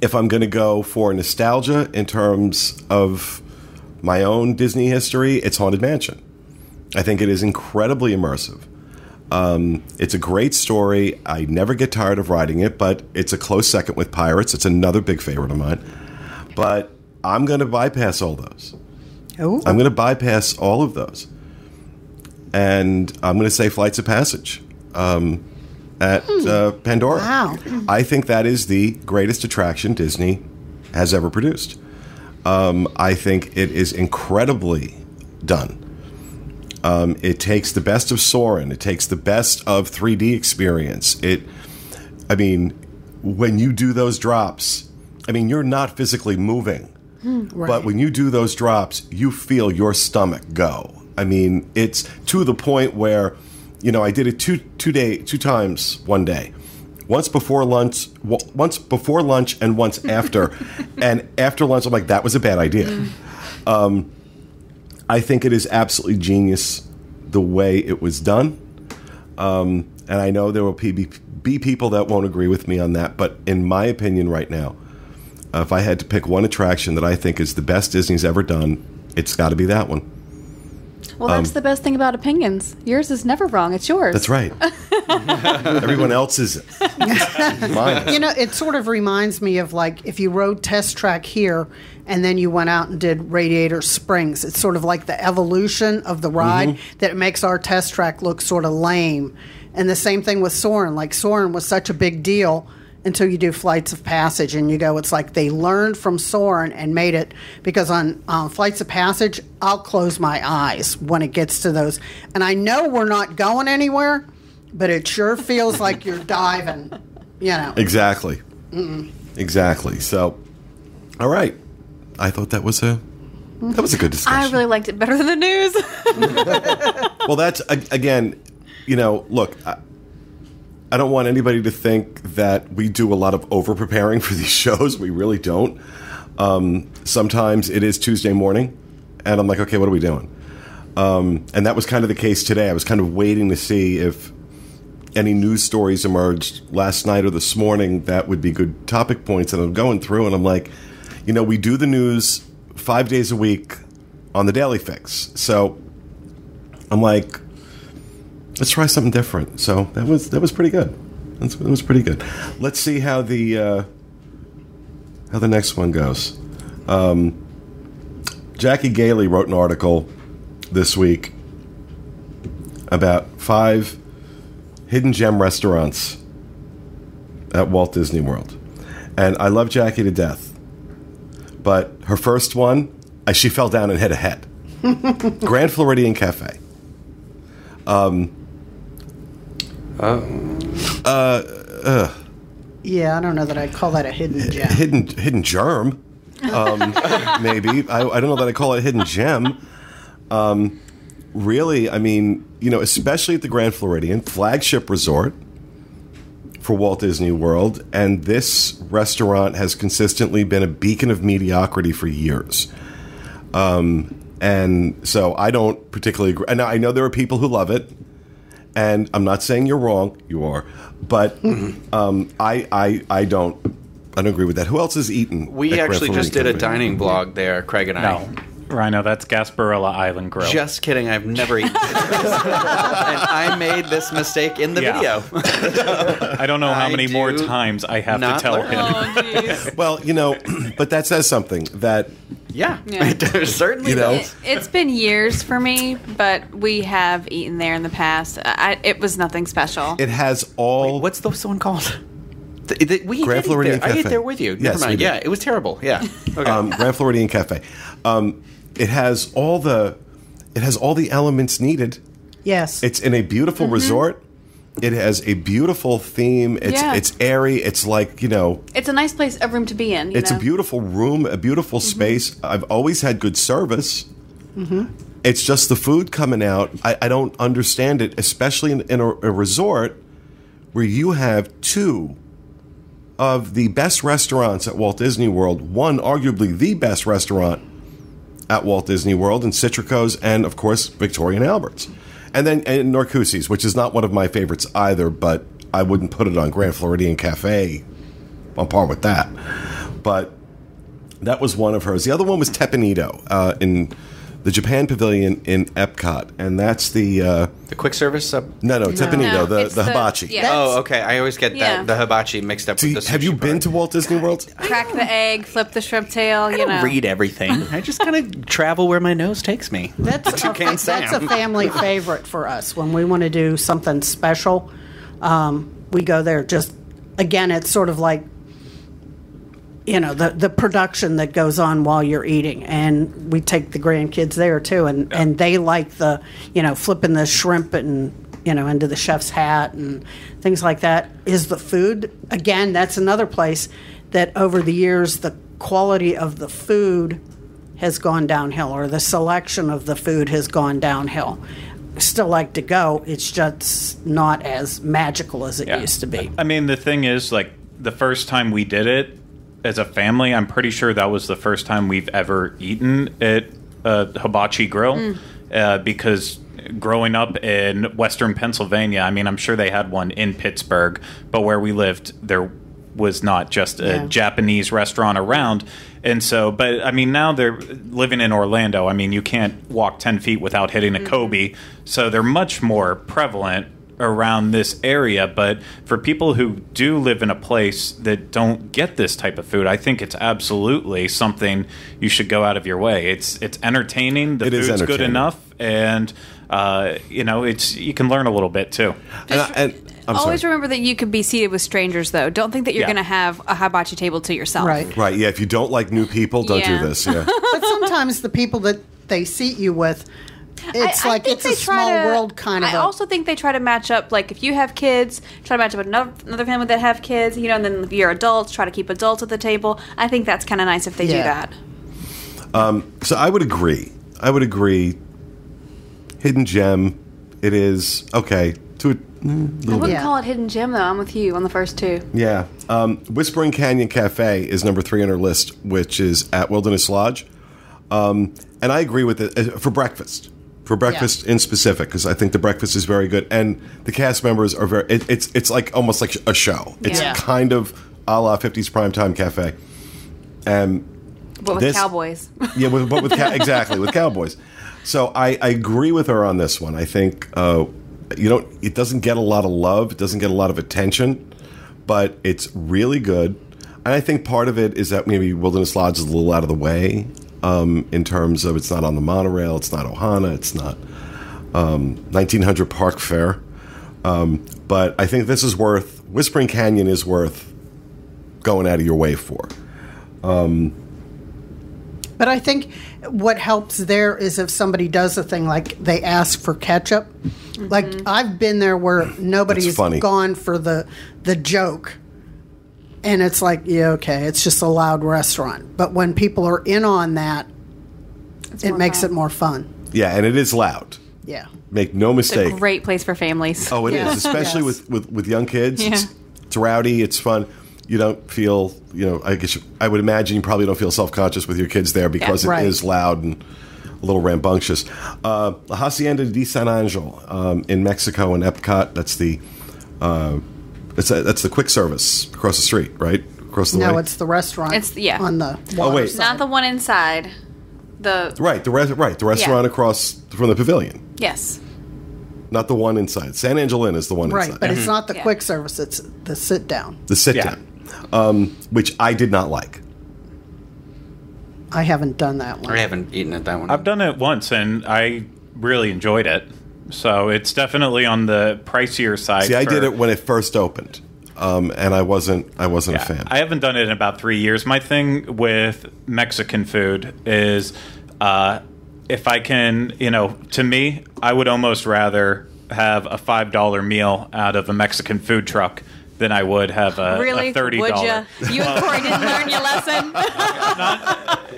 if I'm going to go for nostalgia in terms of my own Disney history, it's Haunted Mansion. I think it is incredibly immersive. Um, it's a great story. I never get tired of writing it, but it's a close second with Pirates. It's another big favorite of mine. But I'm going to bypass all those. oh, I'm going to bypass all of those. And I'm going to say Flights of Passage um, at uh, Pandora. Wow. I think that is the greatest attraction Disney has ever produced. Um, I think it is incredibly done. Um, it takes the best of Soarin'. It takes the best of 3D experience. It, I mean, when you do those drops, I mean, you're not physically moving. But when you do those drops, you feel your stomach go. I mean, it's to the point where, you know, I did it two two day two times one day, once before lunch, w- once before lunch, and once after. and after lunch, I'm like, that was a bad idea. Um, I think it is absolutely genius the way it was done. Um, and I know there will be, be people that won't agree with me on that, but in my opinion, right now, uh, if I had to pick one attraction that I think is the best Disney's ever done, it's got to be that one. Well, that's um, the best thing about opinions. Yours is never wrong. It's yours. That's right. Everyone else is mine. you know, it sort of reminds me of like if you rode test track here and then you went out and did Radiator Springs. It's sort of like the evolution of the ride mm-hmm. that makes our test track look sort of lame. And the same thing with Soarin'. Like Soarin' was such a big deal until you do Flights of Passage and you go, it's like they learned from Soarin' and made it because on um, Flights of Passage, I'll close my eyes when it gets to those. And I know we're not going anywhere, but it sure feels like you're diving, you know. Exactly. Exactly. So, all right. I thought that was a that was a good discussion. I really liked it better than the news. Well, that's again, you know, look, I, I don't want anybody to think that we do a lot of over preparing for these shows. We really don't. Um, sometimes it is Tuesday morning, and I'm like, okay, what are we doing? Um, and that was kind of the case today. I was kind of waiting to see if any news stories emerged last night or this morning that would be good topic points. And I'm going through, and I'm like, you know, we do the news five days a week on the Daily Fix. So I'm like, let's try something different. So that was that was pretty good. That's, that was pretty good. Let's see how the uh, how the next one goes. Um, Jackie Gailey wrote an article this week about five hidden gem restaurants at Walt Disney World, and I love Jackie to death. But her first one, she fell down and hit a head. Grand Floridian Cafe. Yeah, I don't know that I'd call that a hidden gem. hidden hidden germ. um, maybe. I, I don't know that I call it a hidden gem. Um, really, I mean, you know, especially at the Grand Floridian, flagship resort for Walt Disney World, and this restaurant has consistently been a beacon of mediocrity for years. Um, and so I don't particularly agree. And I know there are people who love it, and I'm not saying you're wrong. You are, but um, I, I, I don't, I don't agree with that. Who else has eaten? We at Grand actually just did a dining blog there, Craig and I. No, Rhino, that's Gasparilla Island Grill. Just kidding. I've never eaten and I made this mistake in the Yeah. video. I don't know how I many more times I have to tell learn. him. Oh. Well, you know, but that says something that yeah. Yeah. It certainly You know? does. It, it's been years for me, but we have eaten there in the past. I, it was nothing special. it has all. What's the one called? The, the, we Grand eat Floridian there. I ate there with you. Never we mind. did. Yeah, it was terrible. Yeah. Okay. um, Grand Floridian Cafe. Um, it has all the it has all the elements needed. Yes. It's in a beautiful resort. It has a beautiful theme. It's Yeah. it's airy. It's like you know. it's a nice place, a room to be in. you It's know? a beautiful room, a beautiful mm-hmm. space. I've always had good service. Mm-hmm. It's just the food coming out. I, I don't understand it, especially in, in a, a resort where you have two of the best restaurants at Walt Disney World. One, arguably the best restaurant at Walt Disney World, and Citrico's, and of course Victoria and Albert's, and then and Narcoossee's, which is not one of my favorites either, but I wouldn't put it on Grand Floridian Cafe on par with that. But that was one of hers. The other one was Teppan Edo uh, in the Japan Pavilion in Epcot, and that's the uh, the quick service. Uh, no, no, Teppan Edo, No, the, it's the the- hibachi. yeah. oh, okay. I always get Yeah. that the hibachi mixed up So with you- the. have you sushi been part. to Walt Disney World? Crack the egg, flip the shrimp tail, you know. Read everything. I just kind of travel where my nose takes me. That's, a, can't say. that's a family favorite for us. When we want to do something special, um, we go there. Just again, it's sort of like you know the the production that goes on while you're eating, and we take the grandkids there too, and and they like the you know flipping the shrimp and you know into the chef's hat and things like that. Is the food again? That's another place that over the years the quality of the food has gone downhill or the selection of the food has gone downhill. Still like to go, it's just not as magical as it Yeah. used to be. I mean, the thing is, like, the first time we did it as a family, I'm pretty sure that was the first time we've ever eaten at a hibachi grill. Uh, because growing up in Western Pennsylvania, I mean, I'm sure they had one in Pittsburgh, but where we lived, there was not just a Yeah. Japanese restaurant around. And so, but I mean, now they're living in Orlando. I mean, you can't walk 10 feet without hitting a Kobe. So they're much more prevalent around this area. But for people who do live in a place that don't get this type of food, I think it's absolutely something you should go out of your way. It's it's entertaining. The It is food's good entertaining. enough, and uh, you know, it's you can learn a little bit too. And, I, and I'm Always sorry. remember that you could be seated with strangers, though. Don't think that you're Yeah. going to have a hibachi table to yourself. Right. Right, yeah. If you don't like new people, don't Yeah. do this. Yeah. But sometimes the people that they seat you with, it's I- I like think it's a small to- world kind of I a also think they try to match up. Like if you have kids, try to match up with another, another family that have kids. You know, and then if you're adults, try to keep adults at the table. I think that's kind of nice if they do Yeah. that. So I would agree. I would agree. Hidden gem. It is okay. To a I wouldn't Yeah. call it hidden gem though. I'm with you on the first two. yeah. Um, Whispering Canyon Cafe is number three on our list, which is at Wilderness Lodge. Um, and I agree with it uh, for breakfast. For breakfast in specific, because I think the breakfast is very good, and the cast members are very. It, it's it's like almost like a show. It's Yeah. kind of a la 50s primetime cafe. And But with This- cowboys. yeah, with, but with cow- exactly with Cowboys. So I, I agree with her on this one. I think uh, you don't. It doesn't get a lot of love. It doesn't get a lot of attention, but it's really good. And I think part of it is that maybe Wilderness Lodge is a little out of the way um, in terms of it's not on the monorail, it's not Ohana, it's not um, 1900 Park Fair. Um, but I think this is worth Whispering Canyon is worth going out of your way for. But I think what helps there is if somebody does a thing like they ask for ketchup. Like I've been there where nobody's funny. gone for the the joke. And it's like, yeah, okay, it's just a loud restaurant. But when people are in on that, it makes fun. it more fun. Yeah, and it is loud. Yeah. Make no mistake. It's a great place for families. Oh, it is, Yeah. especially Yes. with, with, with young kids. It's, Yeah. it's rowdy. It's fun. You don't feel, you know, I guess you, I would imagine you probably don't feel self conscious with your kids there because right. it is loud and a little rambunctious. Uh, La Hacienda de San Angel um, in Mexico in Epcot. That's the uh, that's that's the quick service across the street, right? Across the No, way. it's the restaurant. It's- yeah. on the water wait. side. Not the one inside. The right. The res- right the restaurant across from the pavilion, yes. not the one inside. San Angel Inn is the one right, inside. but it's not the Yeah. quick service. It's the sit down. the sit Yeah. down, um, which I did not like. I haven't done that one. I haven't eaten at that one. I've done it once and I really enjoyed it. So it's definitely on the pricier side. See, I did it when it first opened, um, and I wasn't. I wasn't Yeah, a fan. I haven't done it in about three years. My thing with Mexican food is uh, if I can, you know, to me, I would almost rather have a five dollar meal out of a Mexican food truck than I would have a, Really? a thirty Would you? You and Corey didn't learn your lesson. Not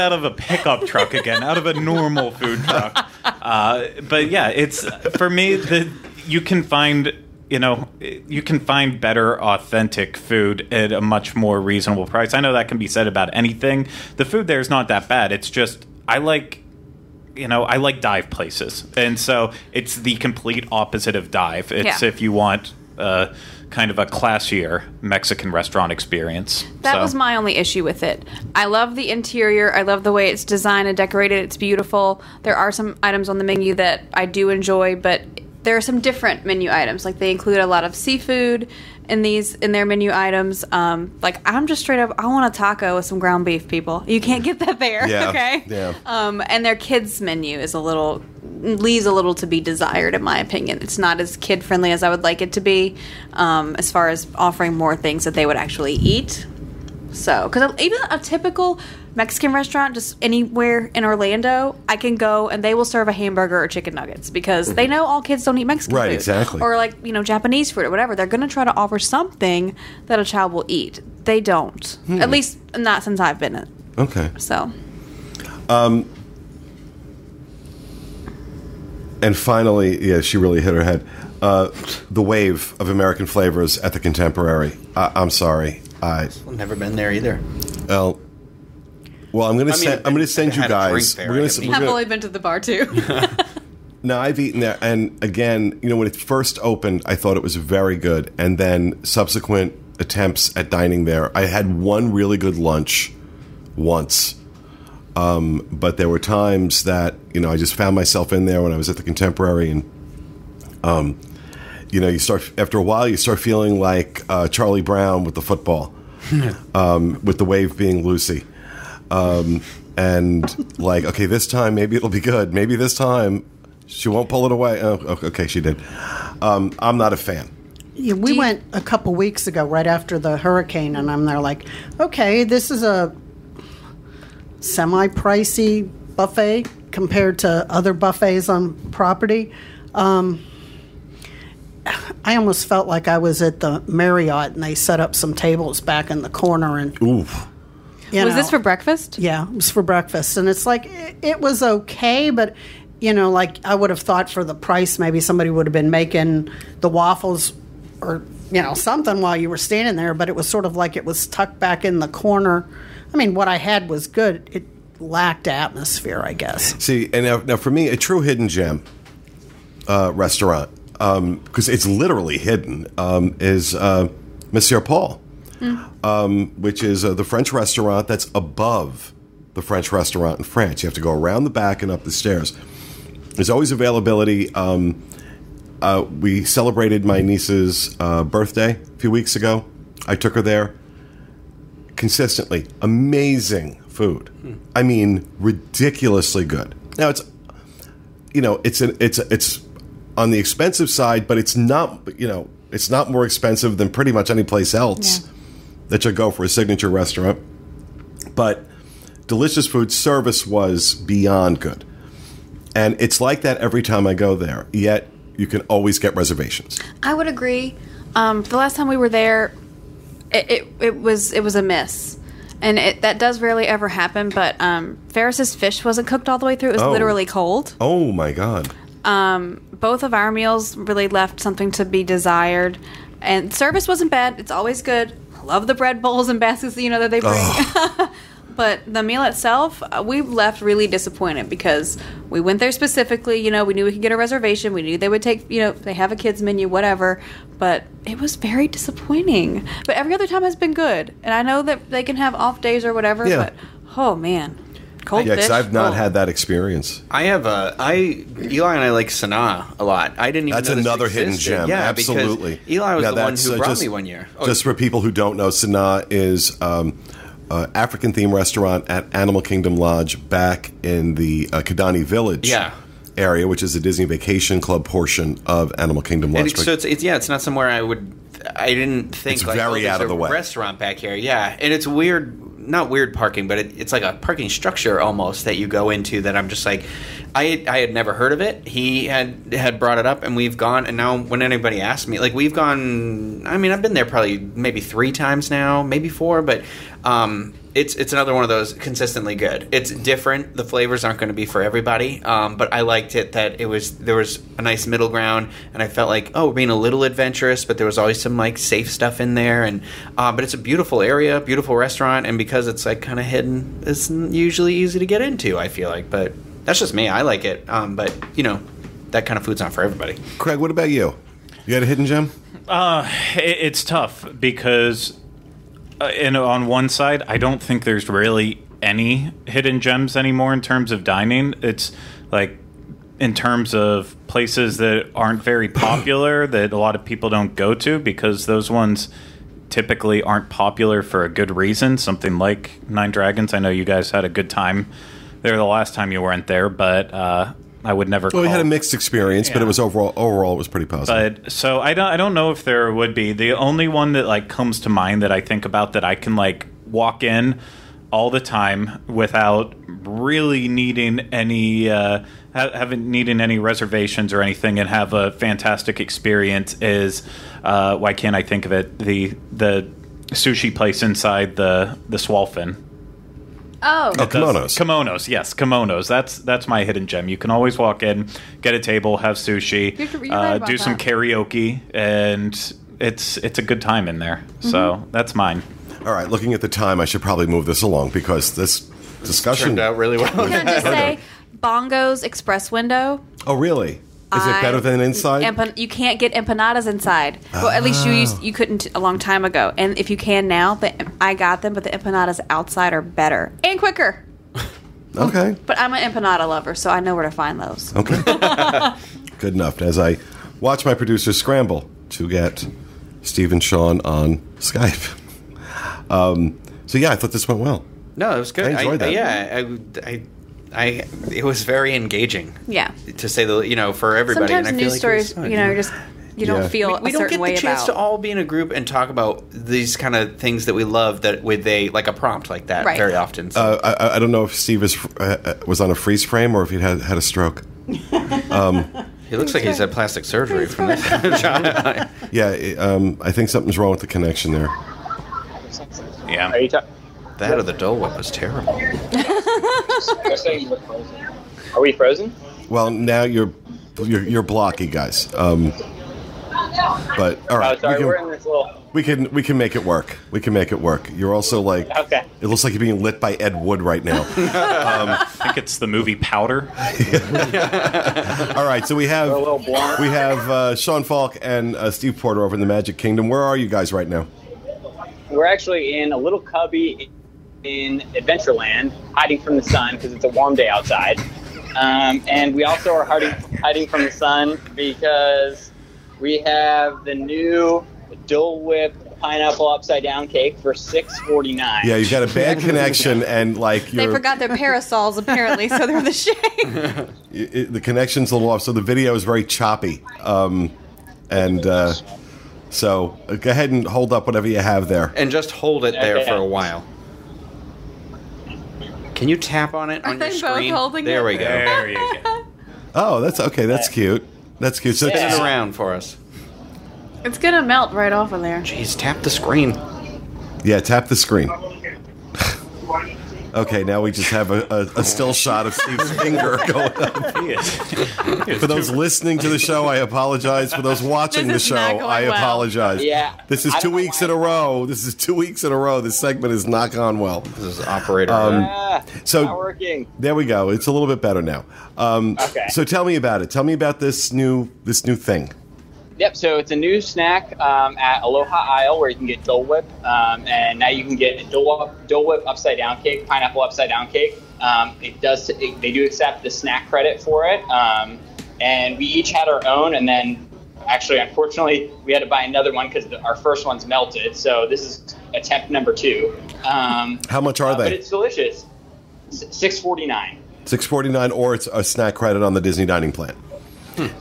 out of a pickup truck again, out of a normal food truck. Uh, but yeah, it's for me. The you can find. You know, you can find better, authentic food at a much more reasonable price. I know that can be said about anything. The food there is not that bad. It's just I like you know, I like dive places, and so it's the complete opposite of dive. It's Yeah. if you want uh, kind of a classier Mexican restaurant experience. That So- was my only issue with it. I love the interior. I love the way it's designed and decorated. It's beautiful. There are some items on the menu that I do enjoy, but there are some different menu items. Like they include a lot of seafood in these in their menu items. Um, like I'm just straight up, I want a taco with some ground beef. People, you can't get that there. Yeah, okay. yeah. Um, and their kids menu is a little leaves a little to be desired in my opinion. It's not as kid friendly as I would like it to be, um, as far as offering more things that they would actually eat. So, because even a typical Mexican restaurant, just anywhere in Orlando, I can go and they will serve a hamburger or chicken nuggets because they know all kids don't eat Mexican Right, food. exactly. Or like, you know, Japanese food or whatever. They're going to try to offer something that a child will eat. They don't. At least not since I've been it. okay. So, um And finally, yeah, she really hit her head. Uh, the wave of American flavors at the Contemporary. I, I'm sorry. I I've never been there either. well, well, I'm going to I mean, send. I'm going to send you had a drink guys. there, We're going haven't to. eaten. I've only been to the bar too. No, I've eaten there, and again, you know, when it first opened, I thought it was very good, and then subsequent attempts at dining there, I had one really good lunch once, um, but there were times that you know I just found myself in there when I was at the Contemporary, and um, you know, you start after a while, you start feeling like uh, Charlie Brown with the football, um, with the wave being Lucy. Um, and like, okay, this time maybe it'll be good. Maybe this time she won't pull it away. Oh, okay, she did. Um, I'm not a fan. Yeah, we you- went a couple weeks ago, right after the hurricane, and I'm there like, okay, this is a semi-pricey buffet compared to other buffets on property. Um, I almost felt like I was at the Marriott, and they set up some tables back in the corner, and Oof. You Was know, this for breakfast? yeah, it was for breakfast, and it's like it, it was okay, but you know, like I would have thought for the price, maybe somebody would have been making the waffles or you know something while you were standing there. But it was sort of like it was tucked back in the corner. I mean, what I had was good. It lacked atmosphere, I guess. See, and now, now for me, a true hidden gem uh, restaurant, because it's literally hidden, um, is uh, Monsieur Paul, um, which is uh, the French restaurant that's above the French restaurant in France. You have to go around the back and up the stairs. There's always availability. Um, uh, we celebrated my niece's uh, birthday a few weeks ago. I took her there. Consistently amazing food. I mean, ridiculously good. Now it's, you know, it's an it's it's on the expensive side, but it's not you know it's not more expensive than pretty much any place else Yeah. That you go for a signature restaurant. But delicious food service was beyond good. And it's like that every time I go there. Yet you can always get reservations. I would agree. Um, the last time we were there, it, it, it was it was a miss. And it, that does rarely ever happen, but um, Ferris's fish wasn't cooked all the way through. It was Oh. literally cold. Oh my god. Um, both of our meals really left something to be desired. And service wasn't bad. It's always good. Love the bread bowls and baskets, you know, that they bring. but the meal itself, uh, we left really disappointed because we went there specifically. You know, we knew we could get a reservation. We knew they would take, you know, they have a kids menu, whatever. But it was very disappointing. But every other time has been good. And I know that they can have off days or whatever. Yeah. But oh man, cold Yeah, fish. because I've not oh. had that experience. I have a I Eli and I like Sanaa a lot. I didn't even. That's know this another hidden existed. gem. Yeah, Absolutely. Eli was Yeah, the one that's, who uh, brought just- me one year. Oh, Just for people who don't know, Sanaa is um, uh, African themed restaurant at Animal Kingdom Lodge back in the uh, Kidani Village Yeah. area, which is the Disney Vacation Club portion of Animal Kingdom Lodge. it's, so it's, it's yeah, it's not somewhere I would. I didn't think It's like very oh, there's out of the way. Restaurant back here, yeah, and it's weird, not weird parking, but it, it's like a parking structure almost that you go into. That I'm just like, I I had never heard of it. He had had brought it up, and we've gone. And now when anybody asks me, like we've gone. I mean, I've been there probably maybe three times now, maybe four, but. um it's it's another one of those consistently good. It's different. The flavors aren't going to be for everybody, um, but I liked it that it was there was a nice middle ground, and I felt like oh we're being a little adventurous, but there was always some like safe stuff in there, and uh, but it's a beautiful area, beautiful restaurant, and because it's like kind of hidden, it's usually easy to get into. I feel like, but that's just me. I like it, um, but you know that kind of food's not for everybody. Craig, what about you? You had a hidden gem? Uh, it, it's tough because, uh, and on one side, I don't think there's really any hidden gems anymore in terms of dining. It's like in terms of places that aren't very popular that a lot of people don't go to because those ones typically aren't popular for a good reason. Something like Nine Dragons. I know you guys had a good time there the last time you weren't there, but uh, I would never. Well, we had a mixed experience, but it was overall overall it was pretty positive. but so I don't I don't know if there would be. The only one that like comes to mind that I think about that I can like walk in all the time without really needing any uh ha- haven't needing any reservations or anything and have a fantastic experience is uh why can't I think of it the the sushi place inside the the Swolphin. Oh, Oh, kimonos. Kimonos, yes, kimonos. That's that's my hidden gem. You can always walk in, get a table, have sushi, You're- you're uh, about do some that. karaoke, and it's it's a good time in there. So Mm-hmm. that's mine. All right, looking at the time, I should probably move this along because this discussion. Turned out really well. can I just say, Bongo's Express Window. Oh, really? Is it better than inside? Empan- you can't get empanadas inside. Well, at least you used, you couldn't a long time ago. And if you can now, the, I got them, but the empanadas outside are better and quicker. okay. But I'm an empanada lover, so I know where to find those. Okay. Good enough. As I watch my producer scramble to get Steve and Sean on Skype. Um, so yeah, I thought this went well. No, it was good. I enjoyed that. Yeah, I, I, I, it was very engaging. Yeah. To say the, you know, for everybody. Sometimes and I feel news like it was stories, you know, yeah. just you don't feel we, we don't get way the chance about. to all be in a group and talk about these kind of things that we love that with a like a prompt like that Right. very often. So. Uh, I, I don't know if Steve is, uh, was on a freeze frame or if he had had a stroke. he looks like he's had plastic surgery from this. Yeah, um, I think something's wrong with the connection there. Yeah. Are you ta- that or the Dole Whip was terrible. They're saying you look frozen. Are we frozen? Well, now you're you're, you're blocky, guys. Um, but all right, Oh, sorry. we, We're in can, this little. we can we can make it work. We can make it work. You're also like Okay. it looks like you're being lit by Ed Wood right now. I think it's the movie Powder. all right, so we have We're a little blonde. we have uh, Sean Falk and uh, Steve Porter over in the Magic Kingdom. Where are you guys right now? We're actually in a little cubby in Adventureland, hiding from the sun because it's a warm day outside. Um, and we also are hiding, hiding from the sun because we have the new Dole Whip pineapple upside down cake for six forty nine. Yeah, you've got a bad connection and like they you're, forgot their parasols apparently, so they're the shade. it- it- the connection's a little off, so the video is very choppy. Um, and uh, so uh, go ahead and hold up whatever you have there. And just hold it there Okay. for a while. Can you tap on it Are on your they both screen? holding there it? we go. There you go. Oh, that's okay. That's cute. That's cute. So Spin it around for us. it's gonna melt right off of there. Jeez, tap the screen. Yeah, tap the screen. Okay, now we just have a, a, a still shot of Steve's finger going up. He is- he is For those listening to the show, I apologize. For those watching the This is not show, going I well. apologize. Yeah, This is I two don't know weeks why in a row. This is two weeks in a row. This segment has not gone well. This is operator. Ah, so- not working. There we go. It's a little bit better now. Um, Okay. So tell me about it. Tell me about this new this new thing. Yep. So it's a new snack um, at Aloha Isle where you can get Dole Whip, um, and now you can get Dole Whip, Dole Whip upside down cake, pineapple upside down cake. Um, it does. It, they do accept the snack credit for it, um, and we each had our own, and then actually, unfortunately, we had to buy another one because our first one's melted. So this is attempt number two. Um, How much are uh, But they? it's delicious. Six forty nine. Six forty nine, or it's a snack credit on the Disney dining plan.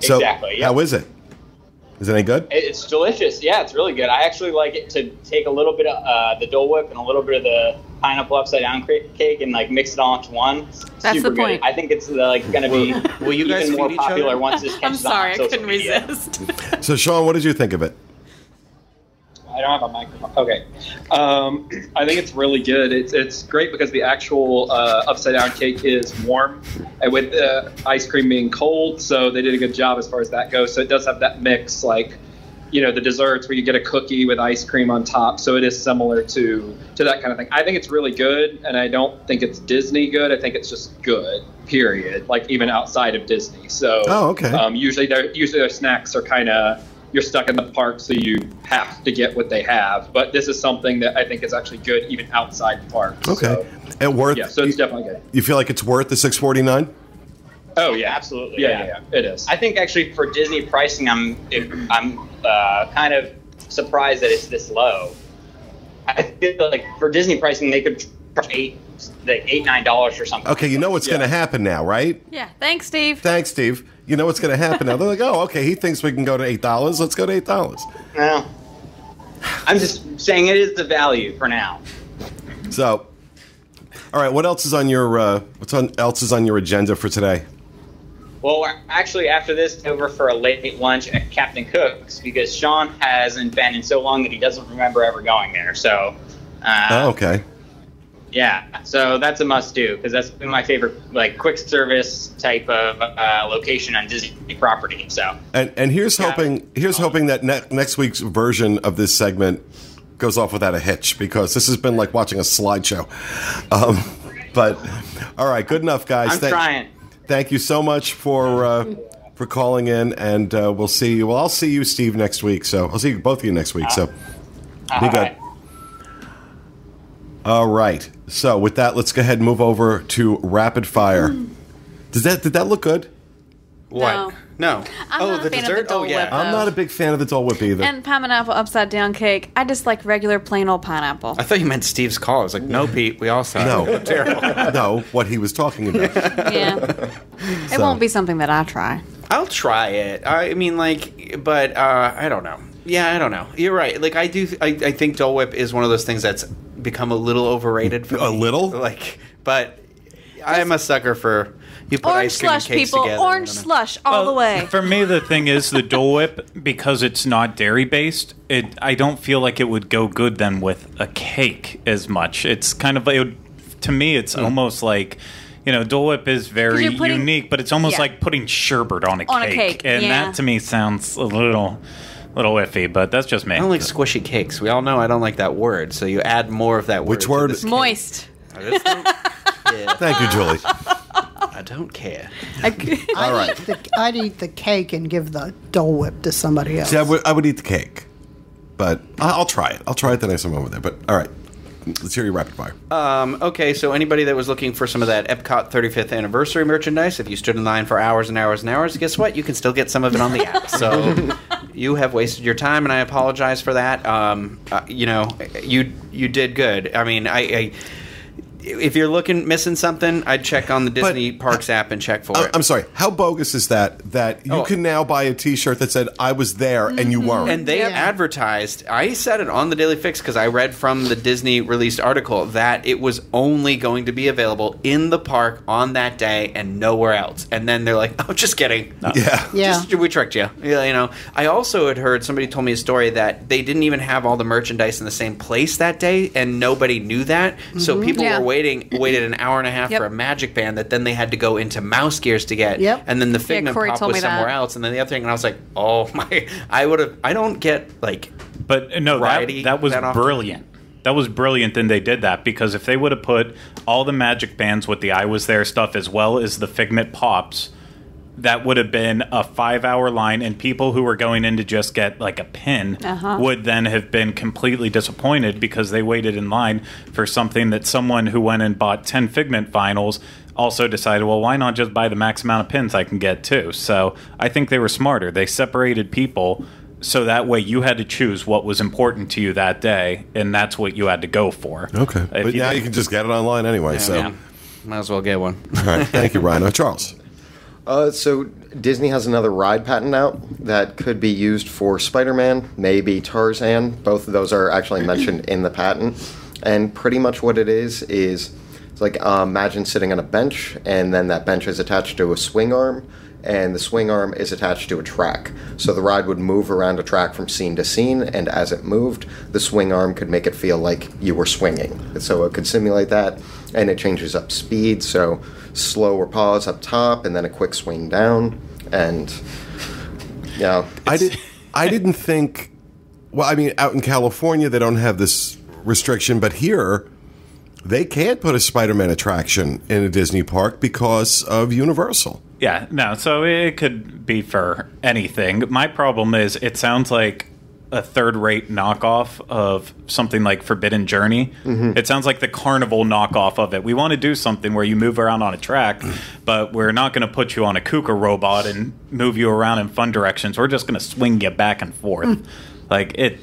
So Exactly, yeah. how is it? Is it any good? It's delicious. Yeah, it's really good. I actually like it to take a little bit of uh, the Dole Whip and a little bit of the pineapple upside down cake and like mix it all into one. It's That's super the good. point. I think it's uh, like going to be Will you guys even more feed each popular other? once this I'm catches on sorry, I couldn't media. resist. So Sean, what did you think of it? I don't have a microphone. Okay. Um, I think it's really good. It's, it's great because the actual uh, upside down cake is warm and with the ice cream being cold. So they did a good job as far as that goes. So it does have that mix like, you know, the desserts where you get a cookie with ice cream on top. So it is similar to, to that kind of thing. I think it's really good. And I don't think it's Disney good. I think it's just good, period. Like even outside of Disney. So Oh, okay. um, usually, their usually their snacks are kind of you're stuck in the park, so you have to get what they have. But this is something that I think is actually good even outside the park. Okay, So, and worth. yeah, so it's you, definitely good. you feel like it's worth the six forty nine? Oh yeah, Absolutely, Yeah, yeah. yeah, yeah, it is. I think actually for Disney pricing, I'm it, I'm uh, kind of surprised that it's this low. I feel like for Disney pricing, they could charge eight, like eight nine dollars or something. Okay, you know what's going to happen now, right? Yeah, thanks, Steve. Thanks, Steve. You know what's going to happen now. They're like, oh, okay, he thinks we can go to eight dollars. Let's go to eight dollars. Well, I'm just saying it is the value for now. So, all right, what else is on your uh, what's on else is on your agenda for today? Well, we're actually after this over for a late lunch at Captain Cook's because Sean hasn't been in so long that he doesn't remember ever going there. So, uh, oh, okay. Yeah, so that's a must do because that's been my favorite like quick service type of uh, location on Disney property. So, And and here's Yeah. hoping here's hoping that ne- next week's version of this segment goes off without a hitch because this has been like watching a slideshow. Um, but all right, good enough, guys. I'm Thank- trying. Thank you so much for uh, for calling in, and uh, we'll see you. Well, I'll see you, Steve, next week. So I'll see you, both of you next week. So be good. right. All right. So with that, let's go ahead and move over to rapid fire. Does that did that look good? what? No. I'm oh, not a the fan of the dessert. Dole oh yeah. Whip. I'm not a big fan of the Dole Whip either. And pineapple upside down cake. I just like regular plain old pineapple. I thought you meant Steve's call. I was like, no, Pete. We all saw no, it. Terrible. no, what he was talking about. yeah. It So- won't be something that I try. I'll try it. I mean, like, but uh, I don't know. Yeah, I don't know. You're right. Like, I do. I, I think Dole Whip is one of those things that's become a little overrated. For A me. little? Like, but I am a sucker for you put Orange ice cream and slush, cakes people. together. Orange don't know. slush all the way. For me, the thing is the Dole Whip because it's not dairy based. It I don't feel like it would go good then with a cake as much. It's kind of it would, to me, it's hmm. almost like. You know, Dole Whip is very you're putting- unique, but it's almost Yeah. like putting sherbet on a On a cake, cake, and yeah. that to me sounds a little, little iffy. But that's just me. I don't like squishy cakes. We all know I don't like that word. So you add more of that word. Which to word? this cake. Moist. This one? yeah, Thank you, Julie. I don't care. I, All right. I'd, eat the, I'd eat the cake and give the Dole Whip to somebody else. See, I would, I would eat the cake, but I- I'll try it. I'll try it the next time I'm over there. But all right, let's hear your rapid fire. Um, okay, so anybody that was looking for some of that Epcot 35th anniversary merchandise, if you stood in line for hours and hours and hours, guess what? You can still get some of it on the app. So you have wasted your time, and I apologize for that. Um, uh, you know, you you did good. I mean, I. I if you're looking missing something, I'd check on the Disney Parks app and check for I- it. I'm sorry. How bogus is that? That you Oh. can now buy a T-shirt that said "I was there" and you mm-hmm. weren't. And they Yeah. advertised. I said it on the Daily Fix because I read from the Disney released article that it was only going to be available in the park on that day and nowhere else. And then they're like, "Oh, just kidding." yeah. Yeah. Just, we tricked you. Yeah, you know. I also had heard somebody told me a story that they didn't even have all the merchandise in the same place that day, and nobody knew that. So mm-hmm. people Yeah. were waiting, waited an hour and a half Yep. for a Magic Band that then they had to go into Mouse Gears to get. Yep. And then the Figment Corey Pop was me that. somewhere else, and then the other thing, and I was like, oh my! I would have. I don't get like. But uh, no, that, that was that brilliant. That was brilliant. Then they did that because if they would have put all the Magic Bands with the "I Was There" stuff as well as the Figment pops, that would have been a five-hour line, and people who were going in to just get like a pin Uh-huh. would then have been completely disappointed because they waited in line for something that someone who went and bought ten Figment vinyls also decided, well, why not just buy the max amount of pins I can get too? So I think they were smarter. They separated people so that way you had to choose what was important to you that day, and that's what you had to go for. Okay. If but now you can just get it online anyway. so, yeah, might as well get one. all right. Thank you, Rhino. Charles. Uh, so Disney has another ride patent out that could be used for Spider-Man, maybe Tarzan. Both of those are actually mentioned in the patent, and pretty much what it is is it's like uh, imagine sitting on a bench, and then that bench is attached to a swing arm, and the swing arm is attached to a track. So the ride would move around a track from scene to scene, and as it moved, the swing arm could make it feel like you were swinging. So it could simulate that, and it changes up speed. So slow or pause up top, and then a quick swing down, and you know, I did. I didn't think. Well, I mean, out in California, they don't have this restriction, but here, they can't put a Spider-Man attraction in a Disney park because of Universal. Yeah, no, so it could be for anything. My problem is it sounds like a third rate knockoff of something like Forbidden Journey. Mm-hmm. It sounds like the carnival knockoff of it. We want to do something where you move around on a track, mm. but we're not going to put you on a Kuka robot and move you around in fun directions. We're just going to swing you back and forth. Mm. like it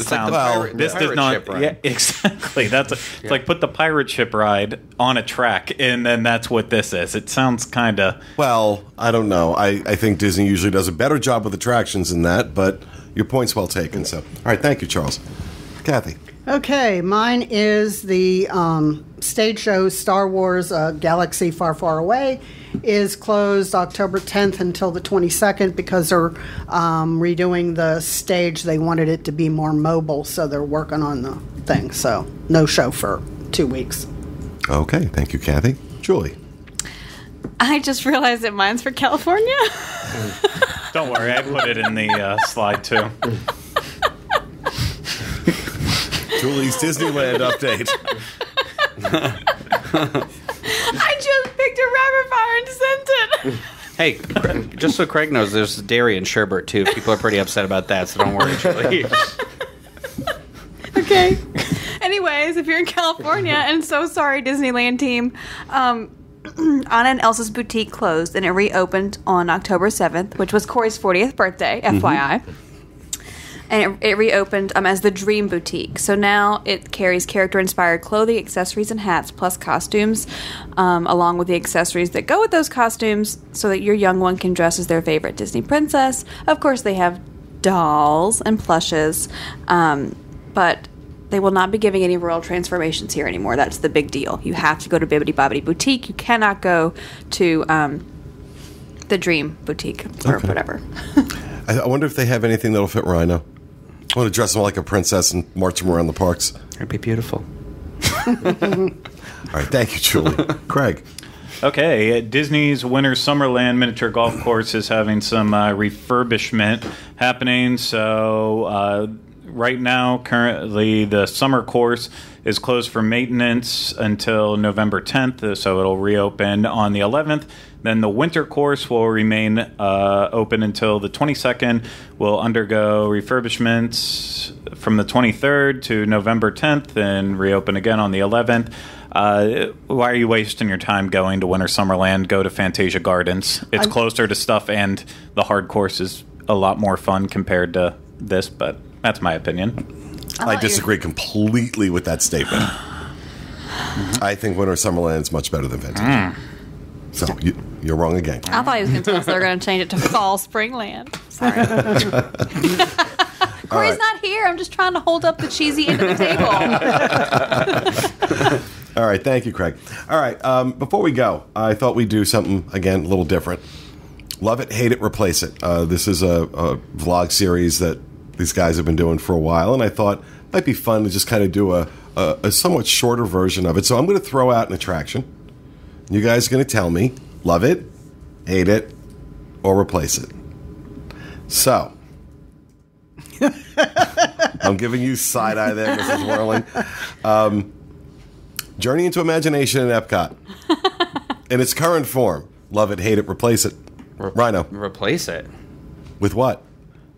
It's sounds like the pirate, this the does not ship ride. yeah exactly that's a, it's like put the pirate ship ride on a track and then that's what this is it sounds kind of Well, I don't know. I, I think Disney usually does a better job with attractions than that, but your point's well taken. So, all right, thank you, Charles. Kathy. Okay, mine is the um, stage show Star Wars uh, Galaxy Far, Far Away is closed October 10th until the 22nd because they're um, redoing the stage. They wanted it to be more mobile, so they're working on the thing. So, no show for two weeks. Okay, thank you, Kathy. Julie. I just realized that mine's for California. don't worry i put it in the uh, slide too Julie's Disneyland update. I just picked a rapid fire and sent it. Hey, Craig- just so Craig knows, there's dairy in sherbet too. People are pretty upset about that, so don't worry, Julie. okay. Anyways, if you're in California, and so sorry, Disneyland team, um, Anna and Elsa's boutique closed and it reopened on October 7th, which was Corey's 40th birthday, FYI. And it, it reopened um, as the Dream Boutique. So now it carries character inspired clothing, accessories, and hats, plus costumes, um, along with the accessories that go with those costumes, so that your young one can dress as their favorite Disney princess. Of course, they have dolls and plushes, um, but they will not be giving any royal transformations here anymore. That's the big deal. You have to go to Bibbidi Bobbidi Boutique. You cannot go to um, the Dream Boutique or Okay. whatever. I, I wonder if they have anything that'll fit Rhino. I want to dress him like a princess and march him around the parks. It'd be beautiful. All right, thank you, Julie. Craig. Okay, uh, Disney's Winter Summerland miniature golf course is having some uh, refurbishment happening. So, uh, right now, currently, the summer course is closed for maintenance until November 10th, uh, so it'll reopen on the 11th. Then the winter course will remain uh, open until the 22nd. Will undergo refurbishments from the 23rd to November 10th and reopen again on the 11th. Uh, why are you wasting your time going to Winter Summerland? Go to Fantasia Gardens. It's I'm- closer to stuff, and the hard course is a lot more fun compared to this. But that's my opinion. I disagree completely with that statement. I think Winter Summerland is much better than Vintage. Mm. So you, you're wrong again. I thought he was going to tell us they were going to change it to Fall Springland. Sorry. Corey's right. not here. I'm just trying to hold up the cheesy end of the table. All right, thank you, Craig. All right, um, before we go, I thought we'd do something again a little different. Love it, hate it, replace it. Uh, this is a, a vlog series that these guys have been doing for a while, and I thought it might be fun to just kind of do a, a, a somewhat shorter version of it. So I'm going to throw out an attraction. You guys are going to tell me love it, hate it, or replace it. So. I'm giving you side eye there, Mrs. Whirling. Um, Journey into Imagination in Epcot. in its current form. Love it, hate it, replace it. Rhino. Replace it. With what?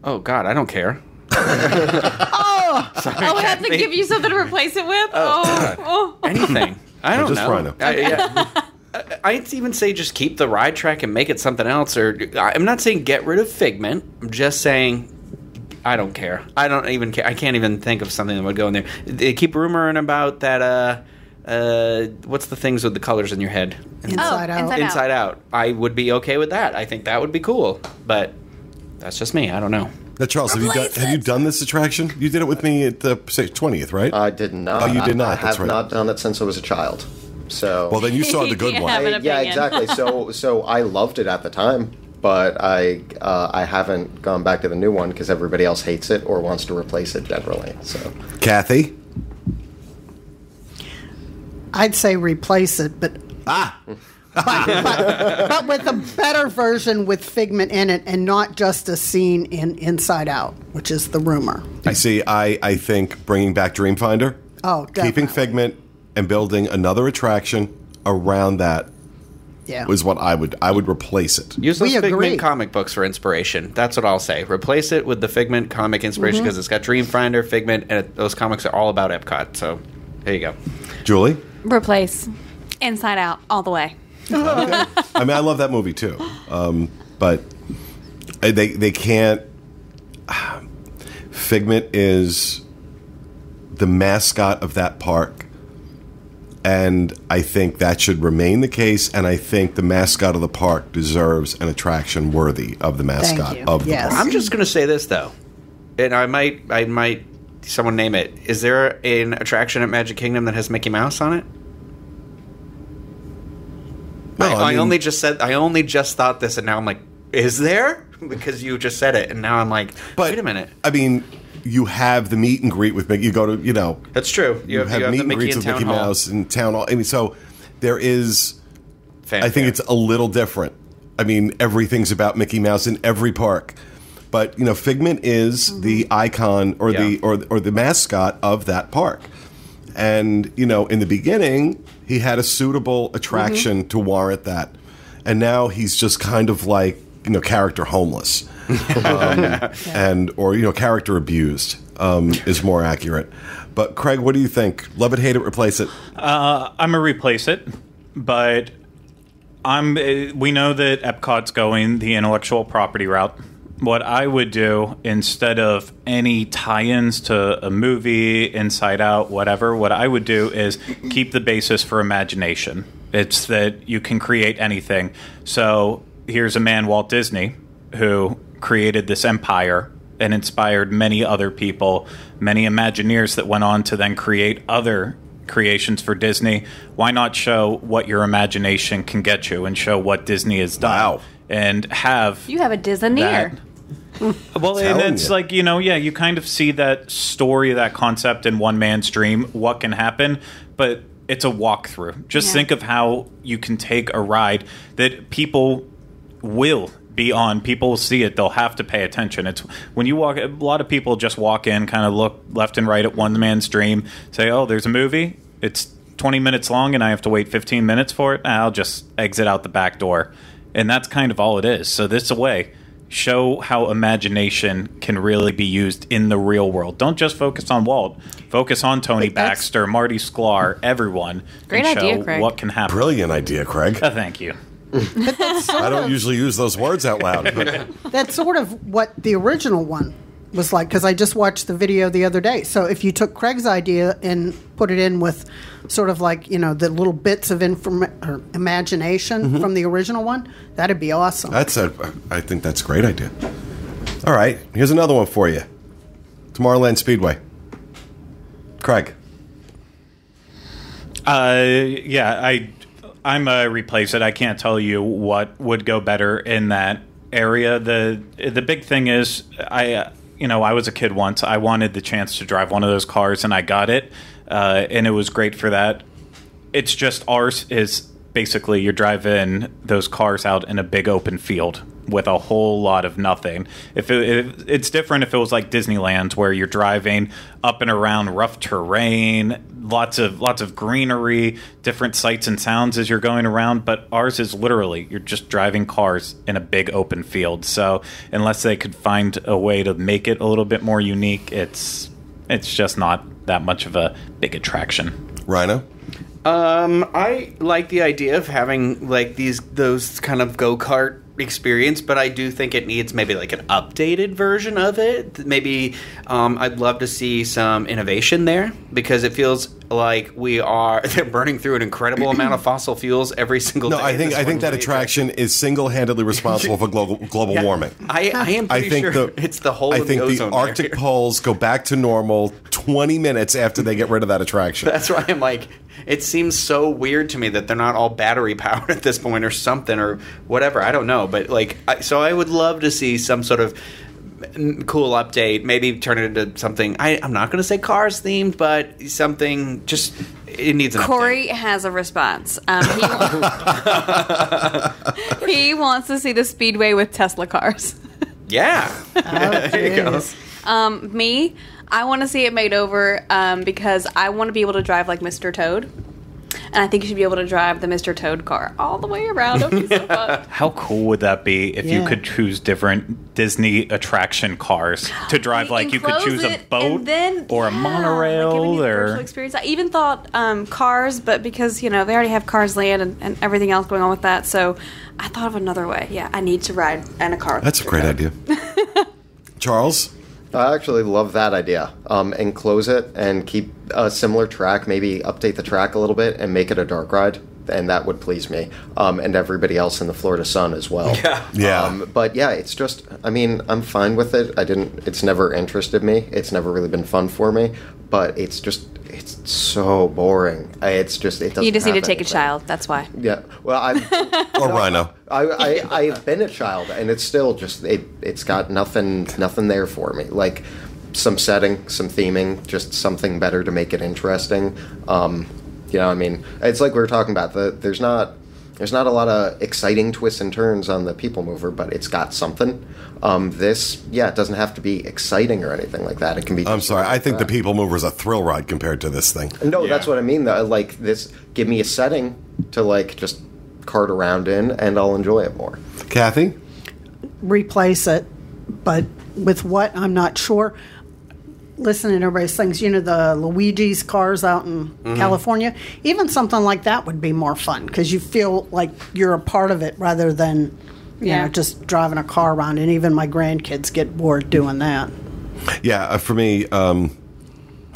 Oh God, I don't care. oh, we have to Kathy. give you something to replace it with? Oh, oh. Anything. I don't just know. Rhino. I, yeah. I- I'd even say just keep the ride track and make it something else. Or I'm not saying get rid of Figment. I'm just saying I don't care. I don't even care. I can't even think of something that would go in there. They keep rumoring about that. Uh, uh, what's the things with the colors in your head? Inside Oh, out. Inside Inside Out. I would be okay with that. I think that would be cool. But that's just me. I don't know. Now, Charles, have you, done, have you done this attraction? You did it with me at the say, 20th, right? I did not. Oh, you did not, I, that's have right. not done it since I was a child. So well, then you saw the good one. I- yeah, exactly. So so I loved it at the time, but I uh, I haven't gone back to the new one because everybody else hates it or wants to replace it generally. So Kathy? I'd say replace it, but Ah! But, but with a better version with Figment in it, and not just a scene in Inside Out, which is the rumor. I see. I, I think bringing back Dreamfinder, Oh, definitely. keeping. Figment, and building another attraction around that Yeah. was what I would I would replace it. Use We those agree. Figment comic books for inspiration. That's what I'll say. Replace it with the Figment comic inspiration Mm-hmm. because it's got Dreamfinder, Figment, and it, those comics are all about Epcot. So there you go. Julie? Replace. Inside Out, all the way. I mean, I love that movie too, um, but they they can't. Figment is the mascot of that park, and I think that should remain the case. And I think the mascot of the park deserves an attraction worthy of the mascot of the Yes. park. I'm just going to say this though, and I might, I might, someone name it. Is there an attraction at Magic Kingdom that has Mickey Mouse on it? No, I, I I only just said, I only just thought this, and now I'm like, is there? Because you just said it, and now I'm like, But wait a minute. I mean, you have the meet and greet with Mickey. You go to you know That's true. You, you, have, have, you have meet the and Mickey greets with Mickey Hall. Mouse in town hall. I mean, so there is. I think Fanfare. it's a little different. I mean, everything's about Mickey Mouse in every park, but you know, Figment is mm-hmm. the icon or the or or the mascot of that park. And you know, in the beginning, he had a suitable attraction to warrant that, and now he's just kind of like you know, character homeless, um, and or you know, character abused um, is more accurate. But Craig, what do you think? Love it, hate it, replace it. I'm gonna replace it, but I'm. uh, We know that Epcot's going the intellectual property route. What I would do instead of any tie-ins to a movie, Inside Out, whatever, what I would do is keep the basis for imagination. It's that you can create anything. So here's a man, Walt Disney, who created this empire and inspired many other people, many Imagineers that went on to then create other creations for Disney. Why not show what your imagination can get you and show what Disney has done? Wow. And have You have a Disneyneer. That. Well, and it's you. like you know, yeah, you kind of see that story, that concept in one man's dream, what can happen, but it's a walkthrough. Just Yeah. think of how you can take a ride that people will be on. People will see it. They'll have to pay attention. It's when you walk. A lot of people just walk in, kind of look left and right at one man's dream, say, "Oh, there's a movie. It's 20 minutes long, and I have to wait 15 minutes for it. I'll just exit out the back door." And that's kind of all it is. So this way, show how imagination can really be used in the real world. Don't just focus on Walt. Focus on Tony But that's- Baxter, Marty Sklar, everyone. Great and show idea, Craig. what can happen. Brilliant idea, Craig. Uh, thank you. I don't usually use those words out loud, but That's sort of what the original one was like because I just watched the video the other day. So if you took Craig's idea and put it in with sort of like you know the little bits of inform- or imagination Mm-hmm. from the original one, that'd be awesome. That's a. I think that's a great idea. All right, here's another one for you. Tomorrowland Speedway. Craig. Uh, yeah, I I'm a replace it. I can't tell you what would go better in that area. the The big thing is, I uh, you know I was a kid once. I wanted the chance to drive one of those cars, and I got it, uh, and it was great for that. It's just ours is basically you're driving those cars out in a big open field with a whole lot of nothing. If, it, if it's different if it was like Disneyland where you're driving up and around rough terrain, lots of lots of greenery, different sights and sounds as you're going around, but ours is literally you're just driving cars in a big open field. So, unless they could find a way to make it a little bit more unique, it's it's just not that much of a big attraction. Rhino. Um, I like the idea of having like these those kind of go kart experience, but I do think it needs maybe like an updated version of it. Maybe um, I'd love to see some innovation there because it feels like we are they're burning through an incredible amount of fossil fuels every single No, day. No, I think I think that attraction is single-handedly responsible for global global Yeah. warming. I, I am I think sure the it's the whole I think the Arctic poles go back to normal 20 minutes after they get rid of that attraction. That's why I'm like, it seems so weird to me that they're not all battery powered at this point or something or whatever. I don't know, but like, I, so I would love to see some sort of cool update. Maybe turn it into something. I, I'm not going to say Cars themed, but something just it needs an Corey has a response. Um, he, wa- he wants to see the speedway with Tesla cars. Yeah, Oh, there you go. Um, me, I want to see it made over um, because I want to be able to drive like Mr. Toad. And I think you should be able to drive the Mr. Toad car all the way around. Be so. How cool would that be if you could choose different Disney attraction cars to drive? like you could choose a boat then, or a monorail like the or experience. I even thought um, cars, but because you know they already have Cars Land and, and everything else going on with that, so I thought of another way. Yeah, I need to ride in a car. That's a great Toad. idea. Charles. I actually love that idea. Um, enclose it and keep a similar track, maybe update the track a little bit and make it a dark ride, and that would please me um, and everybody else in the Florida Sun as well. Yeah. Yeah. Um, but yeah, it's just. I mean, I'm fine with it. I didn't. It's never interested me. It's never really been fun for me. But it's just. It's so boring. It's just. It doesn't. You just need to have take a child. That's why. Yeah. Well, I. Or Rhino. I, I I've been a child, and it's still just it. It's got nothing nothing there for me. Like some setting, some theming, just something better to make it interesting. Um, you know, I mean, it's like we were talking about. The there's not there's not a lot of exciting twists and turns on the People Mover, but it's got something. Um, this, yeah, it doesn't have to be exciting or anything like that. It can be. I'm sorry. I think the. People Mover is a thrill ride compared to this thing. No, that's what I mean. Though, like this, give me a setting to like just cart around in, and I'll enjoy it more. Kathy. replace it, but with what I'm not sure. Listening to everybody's things, you know, the Luigi's cars out in Mm-hmm. California, even something like that would be more fun because you feel like you're a part of it rather than, you Yeah. know, just driving a car around. And even my grandkids get bored doing that. Yeah, uh, for me, um,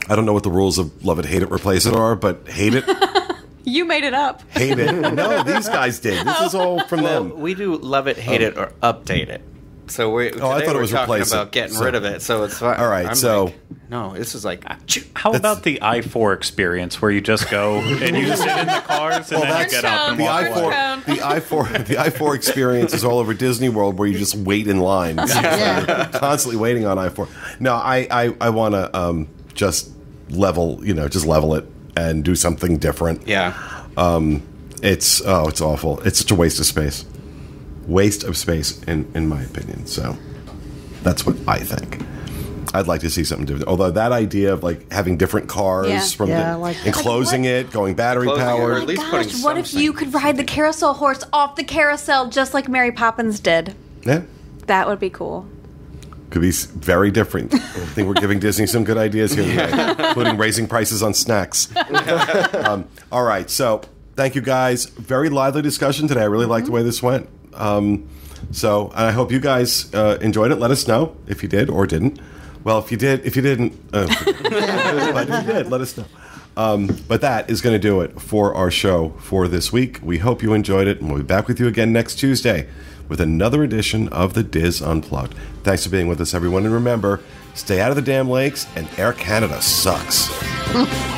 I don't know what the rules of love it, hate it, replace it are, but hate it, You made it up. hate it. No, these guys did. This is all from Well, them. we do love it, hate it, or update it. So we. Oh, I thought it was talking replace about getting So- rid of it. So it's fine. All right, I'm so- like, no, this is like. How about the I four experience where you just go and you sit in the cars and then you that's- get up and The walk I away? four, Cone. the I four, the I four experience is all over Disney World, where you just wait in lines, Yeah. constantly waiting on I four. No, I, I, I want to um, just level, you know, just level it and do something different. Yeah. Um, It's oh, it's awful. It's such a waste of space, waste of space, in in my opinion. So that's what I think. I'd like to see something different. Although that idea of like having different cars Yeah. from Yeah, the, I like that. enclosing it, going battery Closing it, or powered. at least putting Gosh, what if some you could ride the carousel horse off the carousel just like Mary Poppins did? Yeah. That would be cool. could be s- very different. I think we're giving Disney some good ideas here, today, including raising prices on snacks. um, all right, so thank you guys. Very lively discussion today. I really liked the way this went. Um, so, I hope you guys uh, enjoyed it. Let us know if you did or didn't. Well, if you did, if you didn't, uh, but if you did, let us know. Um, but that is going to do it for our show for this week. We hope you enjoyed it, and we'll be back with you again next Tuesday with another edition of the DIS Unplugged. Thanks for being with us, everyone, and remember, stay out of the damn lakes, and Air Canada sucks.